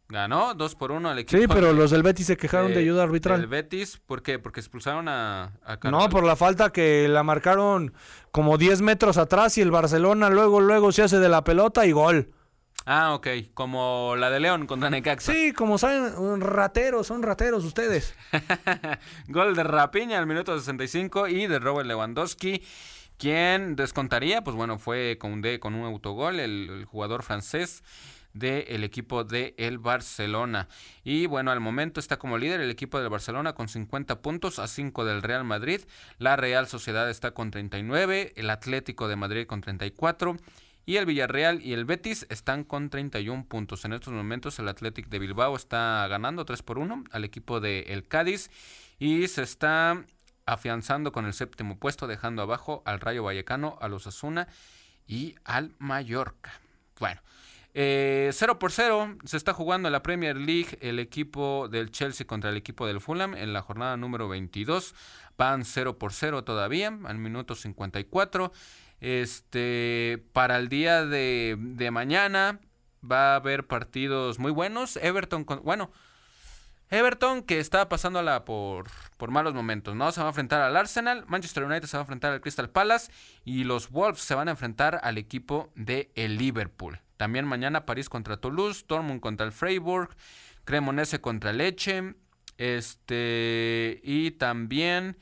Ganó 2 por 1 al equipo. Sí, pero de- los del Betis se quejaron de de- ayuda del arbitral. Betis, ¿por qué? Porque expulsaron a, a No, por la falta que la marcaron como 10 metros atrás y el Barcelona luego, luego se hace de la pelota y gol. Ah, ok. Como la de León contra Necaxa. Sí, como saben, rateros, son rateros ustedes. Gol de Rapiña al minuto 65 y de Robert Lewandowski. Quien descontaría, pues bueno, fue con, de, con un autogol, el, el jugador francés del equipo de el Barcelona. Y bueno, al momento está como líder el equipo del Barcelona con 50 puntos a 5 del Real Madrid. La Real Sociedad está con 39, el Atlético de Madrid con 34 y el Villarreal y el Betis están con 31 puntos. En estos momentos el Athletic de Bilbao está ganando 3 por 1 al equipo de el Cádiz y se está afianzando con el séptimo puesto, dejando abajo al Rayo Vallecano, a los Asuna y al Mallorca. Bueno, eh, 0 por 0 se está jugando en la Premier League el equipo del Chelsea contra el equipo del Fulham en la jornada número 22. Van 0 por 0 todavía, al minuto 54. Este, para el día de, de mañana va a haber partidos muy buenos. Everton, bueno, Everton que está pasándola por, por malos momentos, ¿no? Se va a enfrentar al Arsenal, Manchester United se va a enfrentar al Crystal Palace y los Wolves se van a enfrentar al equipo de el Liverpool. También mañana París contra Toulouse, Dortmund contra el Freiburg, Cremonese contra Leche, este y también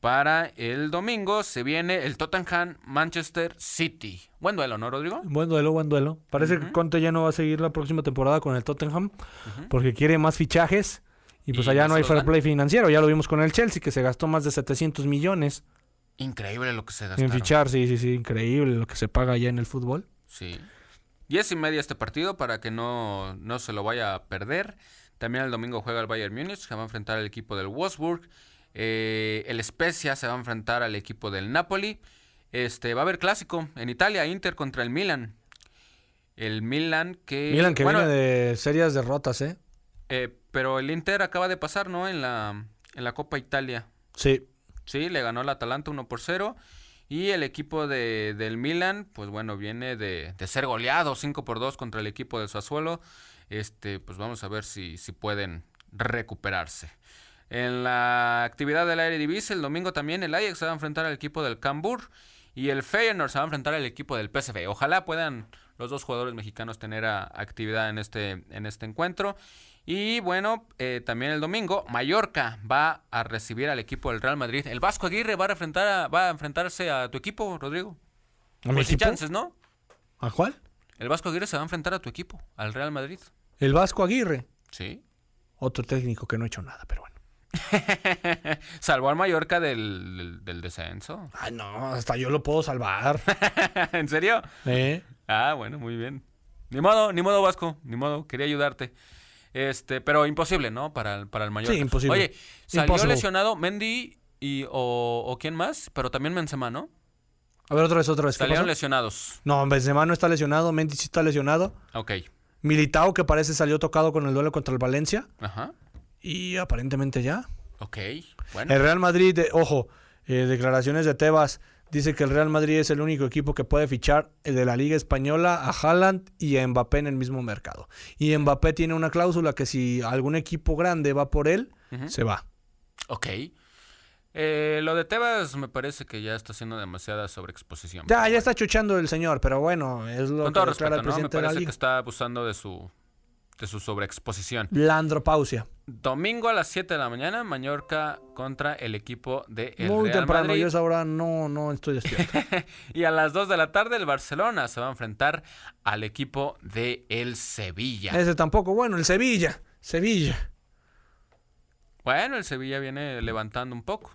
para el domingo se viene el Tottenham Manchester City. Buen duelo, ¿no, Rodrigo? Buen duelo, buen duelo. Parece que. Conte ya no va a seguir la próxima temporada con el Tottenham porque quiere más fichajes y pues ¿Y allá no hay fair play financiero. Ya lo vimos con el Chelsea que se gastó más de 700 millones Increíble lo que se en gastaron. fichar. Sí, sí, sí, increíble lo que se paga allá en el fútbol. Sí. Diez y media este partido para que no, no se lo vaya a perder. También el domingo juega el Bayern Múnich, se va a enfrentar al equipo del Wolfsburg. Eh, el Spezia se va a enfrentar al equipo del Napoli. Este, va a haber clásico en Italia, Inter contra el Milan. El Milan que... Milan que bueno, viene de serias derrotas, ¿eh? eh, pero el Inter acaba de pasar, ¿no? En la, en la Copa Italia. Sí. Sí, le ganó el Atalanta 1 por 0. Y el equipo de, del Milan, pues bueno, viene de, de ser goleado 5 por 2 contra el equipo del Sassuolo. Este, pues vamos a ver si, si pueden recuperarse. En la actividad del Eredivisie, el domingo también el Ajax se va a enfrentar al equipo del Cambur y el Feyenoord se va a enfrentar al equipo del PSV. Ojalá puedan los dos jugadores mexicanos tener a- actividad en este, en este encuentro. Y bueno, eh, también el domingo, Mallorca va a recibir al equipo del Real Madrid. El Vasco Aguirre va a, enfrentar a- va a enfrentarse a tu equipo, Rodrigo. ¿A mi Pues equipo? chances, ¿no? ¿A cuál? El Vasco Aguirre se va a enfrentar a tu equipo, al Real Madrid. El Vasco Aguirre. Sí. Otro técnico que no ha hecho nada, pero bueno. Salvó al Mallorca del, del- del descenso. Ay, no, hasta yo lo puedo salvar. ¿En serio? ¿Eh? Ah, bueno, muy bien. Ni modo, ni modo Vasco, ni modo, quería ayudarte. Este, pero imposible, ¿no? Para, el- para el Mallorca. Sí, imposible. Oye, salió Impossible. lesionado Mendy y o, o quién más, pero también Benzema, ¿no? A ver, otra vez, otra vez. ¿Qué Salieron pasó? lesionados. No, Benzema no está lesionado, Mendy sí está lesionado. Ok. Militao, que parece salió tocado con el duelo contra el Valencia. Ajá. Y aparentemente ya. Ok. Bueno. El Real Madrid, eh, ojo, eh, declaraciones de Tebas. Dice que el Real Madrid es el único equipo que puede fichar eh, de la Liga Española a Haaland y a Mbappé en el mismo mercado. Y Mbappé tiene una cláusula que si algún equipo grande va por él, se va. Ok. Eh, lo de Tebas me parece que ya está haciendo demasiada sobreexposición. Ya, ya bueno. está chuchando el señor, pero bueno, es lo Con que todo declara respeto, el ¿no? Me de parece que está abusando de su, de su sobreexposición. Landropausia. Domingo a las 7 de la mañana, Mallorca contra el equipo de el Muy Real temprano, Madrid. yo a esa hora no, no estoy despierto. Y a las 2 de la tarde el Barcelona se va a enfrentar al equipo de el Sevilla. Ese tampoco, bueno, el Sevilla. Sevilla. Bueno, el Sevilla viene levantando un poco.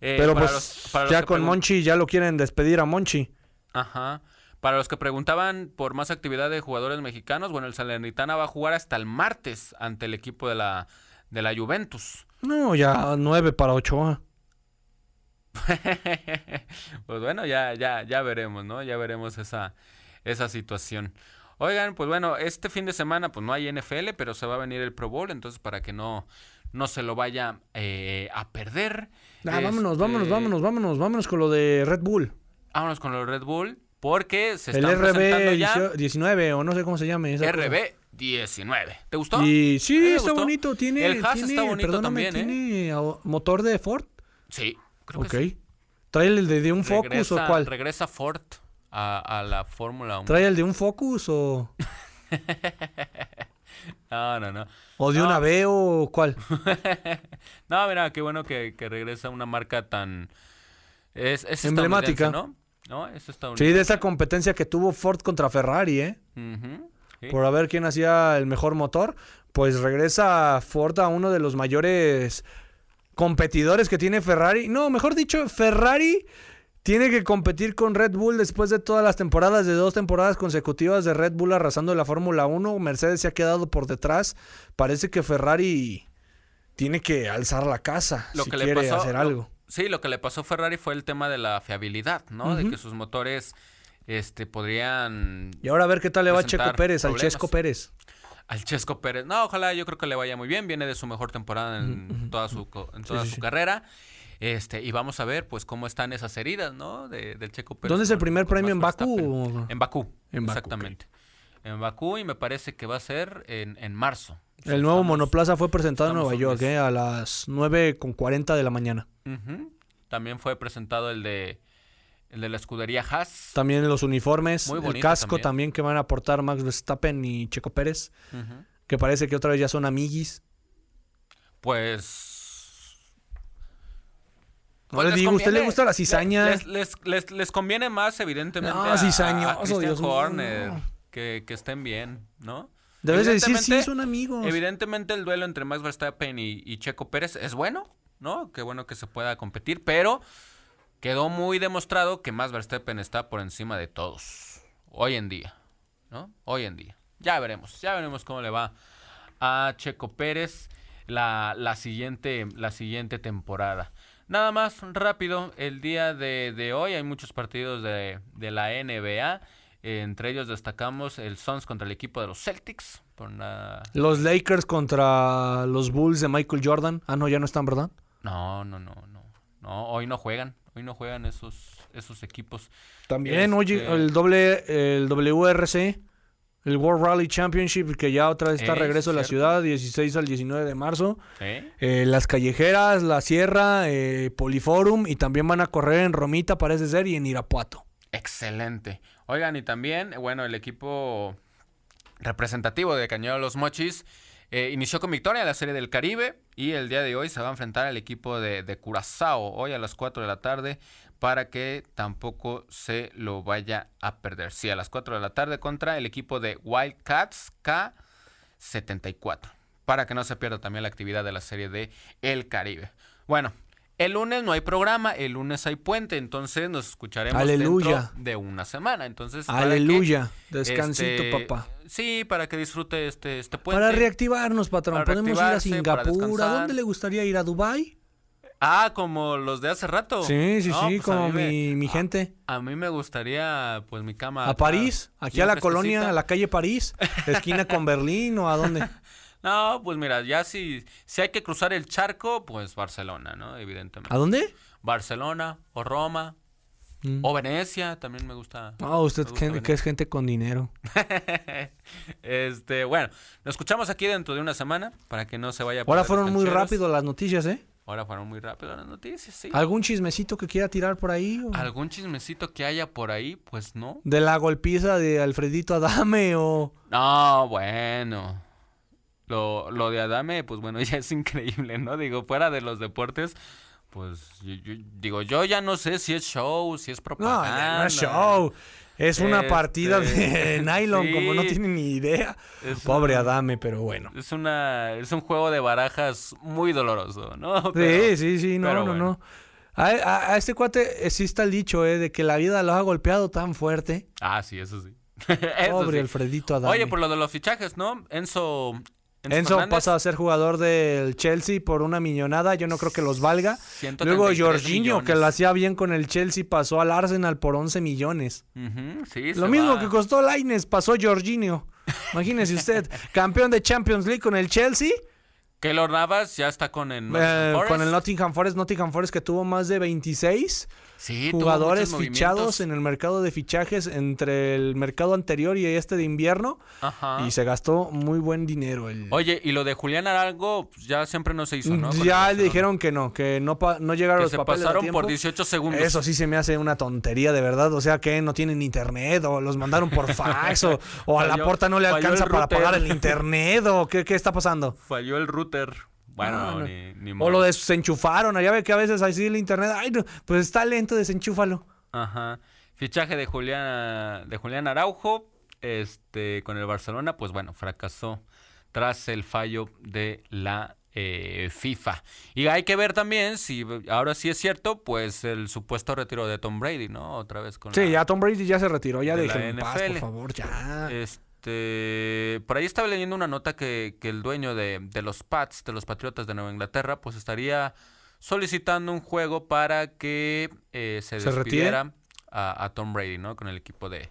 Eh, Pero para pues los- para los ya con Monchi ya lo quieren despedir a Monchi. Ajá. Para los que preguntaban por más actividad de jugadores mexicanos, bueno, el Salernitana va a jugar hasta el martes ante el equipo de la, de la Juventus. No, ya nueve para Ochoa. pues bueno, ya, ya, ya veremos, ¿no? Ya veremos esa, esa situación. Oigan, pues bueno, este fin de semana pues no hay NFL, pero se va a venir el Pro Bowl, entonces para que no, no se lo vaya eh, a perder. Ah, vámonos, Este, vámonos, vámonos, vámonos, vámonos con lo de Red Bull. Vámonos con los Red Bull. Porque se El están presentando ya RB 19 o no sé cómo se llame. esa. RB 19. ¿Te gustó? Y sí, está gustó. bonito. Tiene, El Haas tiene, está bonito también, ¿eh? tiene ah, motor de Ford. Sí, creo que sí. ¿Trae el de, de un Focus o cuál? Regresa Ford a, a la Fórmula 1. ¿Trae el de un Focus o, No, no, no. o de No. una B o cuál? No, mira, qué bueno que, que regresa una marca tan... Es, es Emblemática. ¿no? No, es Sí, de esa competencia que tuvo Ford contra Ferrari, ¿eh? Sí. Por a ver quién hacía el mejor motor. Pues regresa Ford a uno de los mayores competidores que tiene Ferrari. No, mejor dicho, Ferrari tiene que competir con Red Bull después de todas las temporadas, de dos temporadas consecutivas de Red Bull arrasando la Fórmula 1. Mercedes se ha quedado por detrás. Parece que Ferrari tiene que alzar la casa Lo si que le quiere pasó- hacer algo. Sí, lo que le pasó a Ferrari fue el tema de la fiabilidad, ¿no? De que sus motores este, podrían... Y ahora a ver qué tal le va a Checo Pérez, al. Chesco Pérez. Al Chesco Pérez. No, ojalá yo creo que le vaya muy bien. Viene de su mejor temporada en toda su, en toda sí, su sí. carrera. Este, y vamos a ver pues cómo están esas heridas, ¿no? De, del Checo Pérez. ¿Dónde es el primer premio? ¿En Bakú? En Bakú. En Bakú, exactamente. En Bakú y me parece que va a ser en, en marzo. El nuevo Estamos- monoplaza fue presentado en Nueva York eh, a las 9.40 de la mañana. También fue presentado el de el de la escudería Haas. También los uniformes, Muy el casco también. también. que van a aportar Max Verstappen y Checo Pérez, que parece que otra vez ya son amiguis. Pues No Pues le les digo, ¿usted le gusta la cizaña? Les, les, les- les conviene más, evidentemente, No, a, a- cizañoso, a Christian Dios mío, Horner, no. que, que estén bien, ¿no? Debes de decir, sí, son amigos. Evidentemente el duelo entre Max Verstappen y, y Checo Pérez es bueno, ¿no? Qué bueno que se pueda competir, pero quedó muy demostrado que Max Verstappen está por encima de todos, hoy en día, ¿no? Hoy en día. Ya veremos, ya veremos cómo le va a Checo Pérez la, la, siguiente, la siguiente temporada. Nada más rápido, el día de, hoy hay muchos partidos de, de la NBA. Entre ellos destacamos el Suns contra el equipo de los Celtics. Los Lakers contra los Bulls de Michael Jordan. Ah, no, ya no están, ¿verdad? No, no, no, no. No, hoy no juegan. Hoy no juegan esos, esos equipos. También, oye, Este- el doble, el WRC, el World Rally Championship, que ya otra vez está Es a regreso a la cierto. ciudad, 16 al 19 de marzo. ¿Eh? Eh, las callejeras, la sierra, eh, Poliforum y también van a correr en Romita, parece ser, y en Irapuato. Excelente. Oigan, y también, bueno, el equipo representativo de Cañón de los Mochis eh, inició con victoria la Serie del Caribe y el día de hoy se va a enfrentar al equipo de, de Curazao hoy a las 4 de la tarde para que tampoco se lo vaya a perder. Sí, a las 4 de la tarde contra el equipo de Wildcats K74 para que no se pierda también la actividad de la Serie de El Caribe. Bueno, el lunes no hay programa, el lunes hay puente, entonces nos escucharemos Aleluya. dentro de una semana. Entonces, que, Aleluya. Descansito, este, papá. Sí, para que disfrute este, este puente. Para reactivarnos, patrón. Para Podemos ir a Singapur. ¿A dónde le gustaría ir? ¿A Dubai? Ah, como los de hace rato. Sí, sí, No, sí, pues a como me- mi, mi gente. A mí me gustaría, pues, mi cama. ¿A París? ¿Aquí a la colonia, a la calle París? ¿Esquina con Berlín o a dónde? No, pues mira, ya si, si hay que cruzar el charco, pues Barcelona, ¿no? Evidentemente. ¿A dónde? Barcelona o Roma Mm. o Venecia, también me gusta. Ah, usted gusta que, es gente con dinero. este, bueno, nos escuchamos aquí dentro de una semana para que no se vaya a Ahora fueron muy rápido las noticias, ¿eh? Ahora fueron muy rápido las noticias, sí. ¿Algún chismecito que quiera tirar por ahí? o- ¿Algún chismecito que haya por ahí? Pues no. ¿De la golpiza de Alfredito Adame o...? No, bueno. Lo, lo de Adame, pues bueno, ya es increíble, ¿no? Digo, fuera de los deportes, pues yo, yo- digo, yo ya no sé si es show, si es No, propaganda. ya no es show. Es una Este, partida de nylon, como no tiene ni idea. Es Pobre un- Adame, pero bueno. Es una, es un juego de barajas muy doloroso, ¿no? Sí, Pero- sí, sí, no, no, bueno. no. A, a- a este cuate eh, sí está el dicho, ¿eh? De que la vida lo ha golpeado tan fuerte. Ah, sí, eso sí. Eso Pobre sí. Alfredito Adame. Oye, por lo de los fichajes, ¿no? Enzo. Enzo Fernández, pasa a ser jugador del Chelsea por una millonada. Yo no creo que los valga. 133 Luego Jorginho, que lo hacía bien con el Chelsea, pasó al Arsenal por 11 millones. Sí, Lo mismo va. que costó Laines, pasó Jorginho. Imagínese usted, campeón de Champions League con el Chelsea Keylor Navas ya está con el Eh, con el Nottingham Forest, Nottingham Forest que tuvo más de 26 Sí, jugadores fichados en el mercado de fichajes entre el mercado anterior y este de invierno Ajá. y se gastó muy buen dinero. El... Oye, y lo de Julián Arango pues, ya siempre no se hizo, ¿no? Con ya le dijeron que no, que no, pa- no llegaron que los se papeles a pasaron por tiempo. 18 segundos. Eso sí se me hace una tontería, de verdad. O sea, que no tienen internet o los mandaron por fax o, o a la porta no le alcanza para pagar el internet o qué, qué está pasando. Falló el router. Bueno, No, no. ni, ni O lo desenchufaron. Ya ve que a veces así el internet, ay, no, pues está lento, desenchúfalo. Ajá. Fichaje de Julián, de Julián Araujo, este, con el Barcelona, pues bueno, fracasó tras el fallo de la eh, FIFA. Y hay que ver también si ahora sí es cierto, pues el supuesto retiro de Tom Brady, ¿no? Otra vez con Sí, la- ya Tom Brady ya se retiró, ya de la déjenlo en paz, por NFL. favor, ya. Este, por ahí estaba leyendo una nota que, que el dueño de, de los Pats, de los Patriotas de Nueva Inglaterra, pues estaría solicitando un juego para que eh, se ¿Se despidiera a, a Tom Brady, ¿no? Con el equipo de,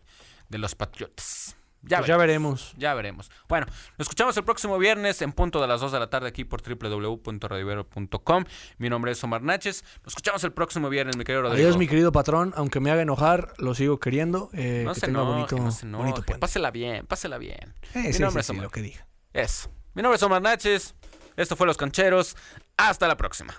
de los Patriotas. Ya, Pues ya veremos, veremos. ya veremos. Bueno, nos escuchamos el próximo viernes en punto de las 2 de la tarde aquí por www.radivero.com. Mi nombre es Omar Náchez. Nos escuchamos el próximo viernes, mi querido Rodrigo. Adiós, mi querido patrón. Aunque me haga enojar, lo sigo queriendo. Eh, No que se tenga enoje, bonito, no se enoje. bonito puente. Pásela bien, pásela bien. Eh, Mi sí, nombre sí, es sí, Omar. lo que diga. Eso. Mi nombre es Omar Naches. Esto fue Los Cancheros. Hasta la próxima.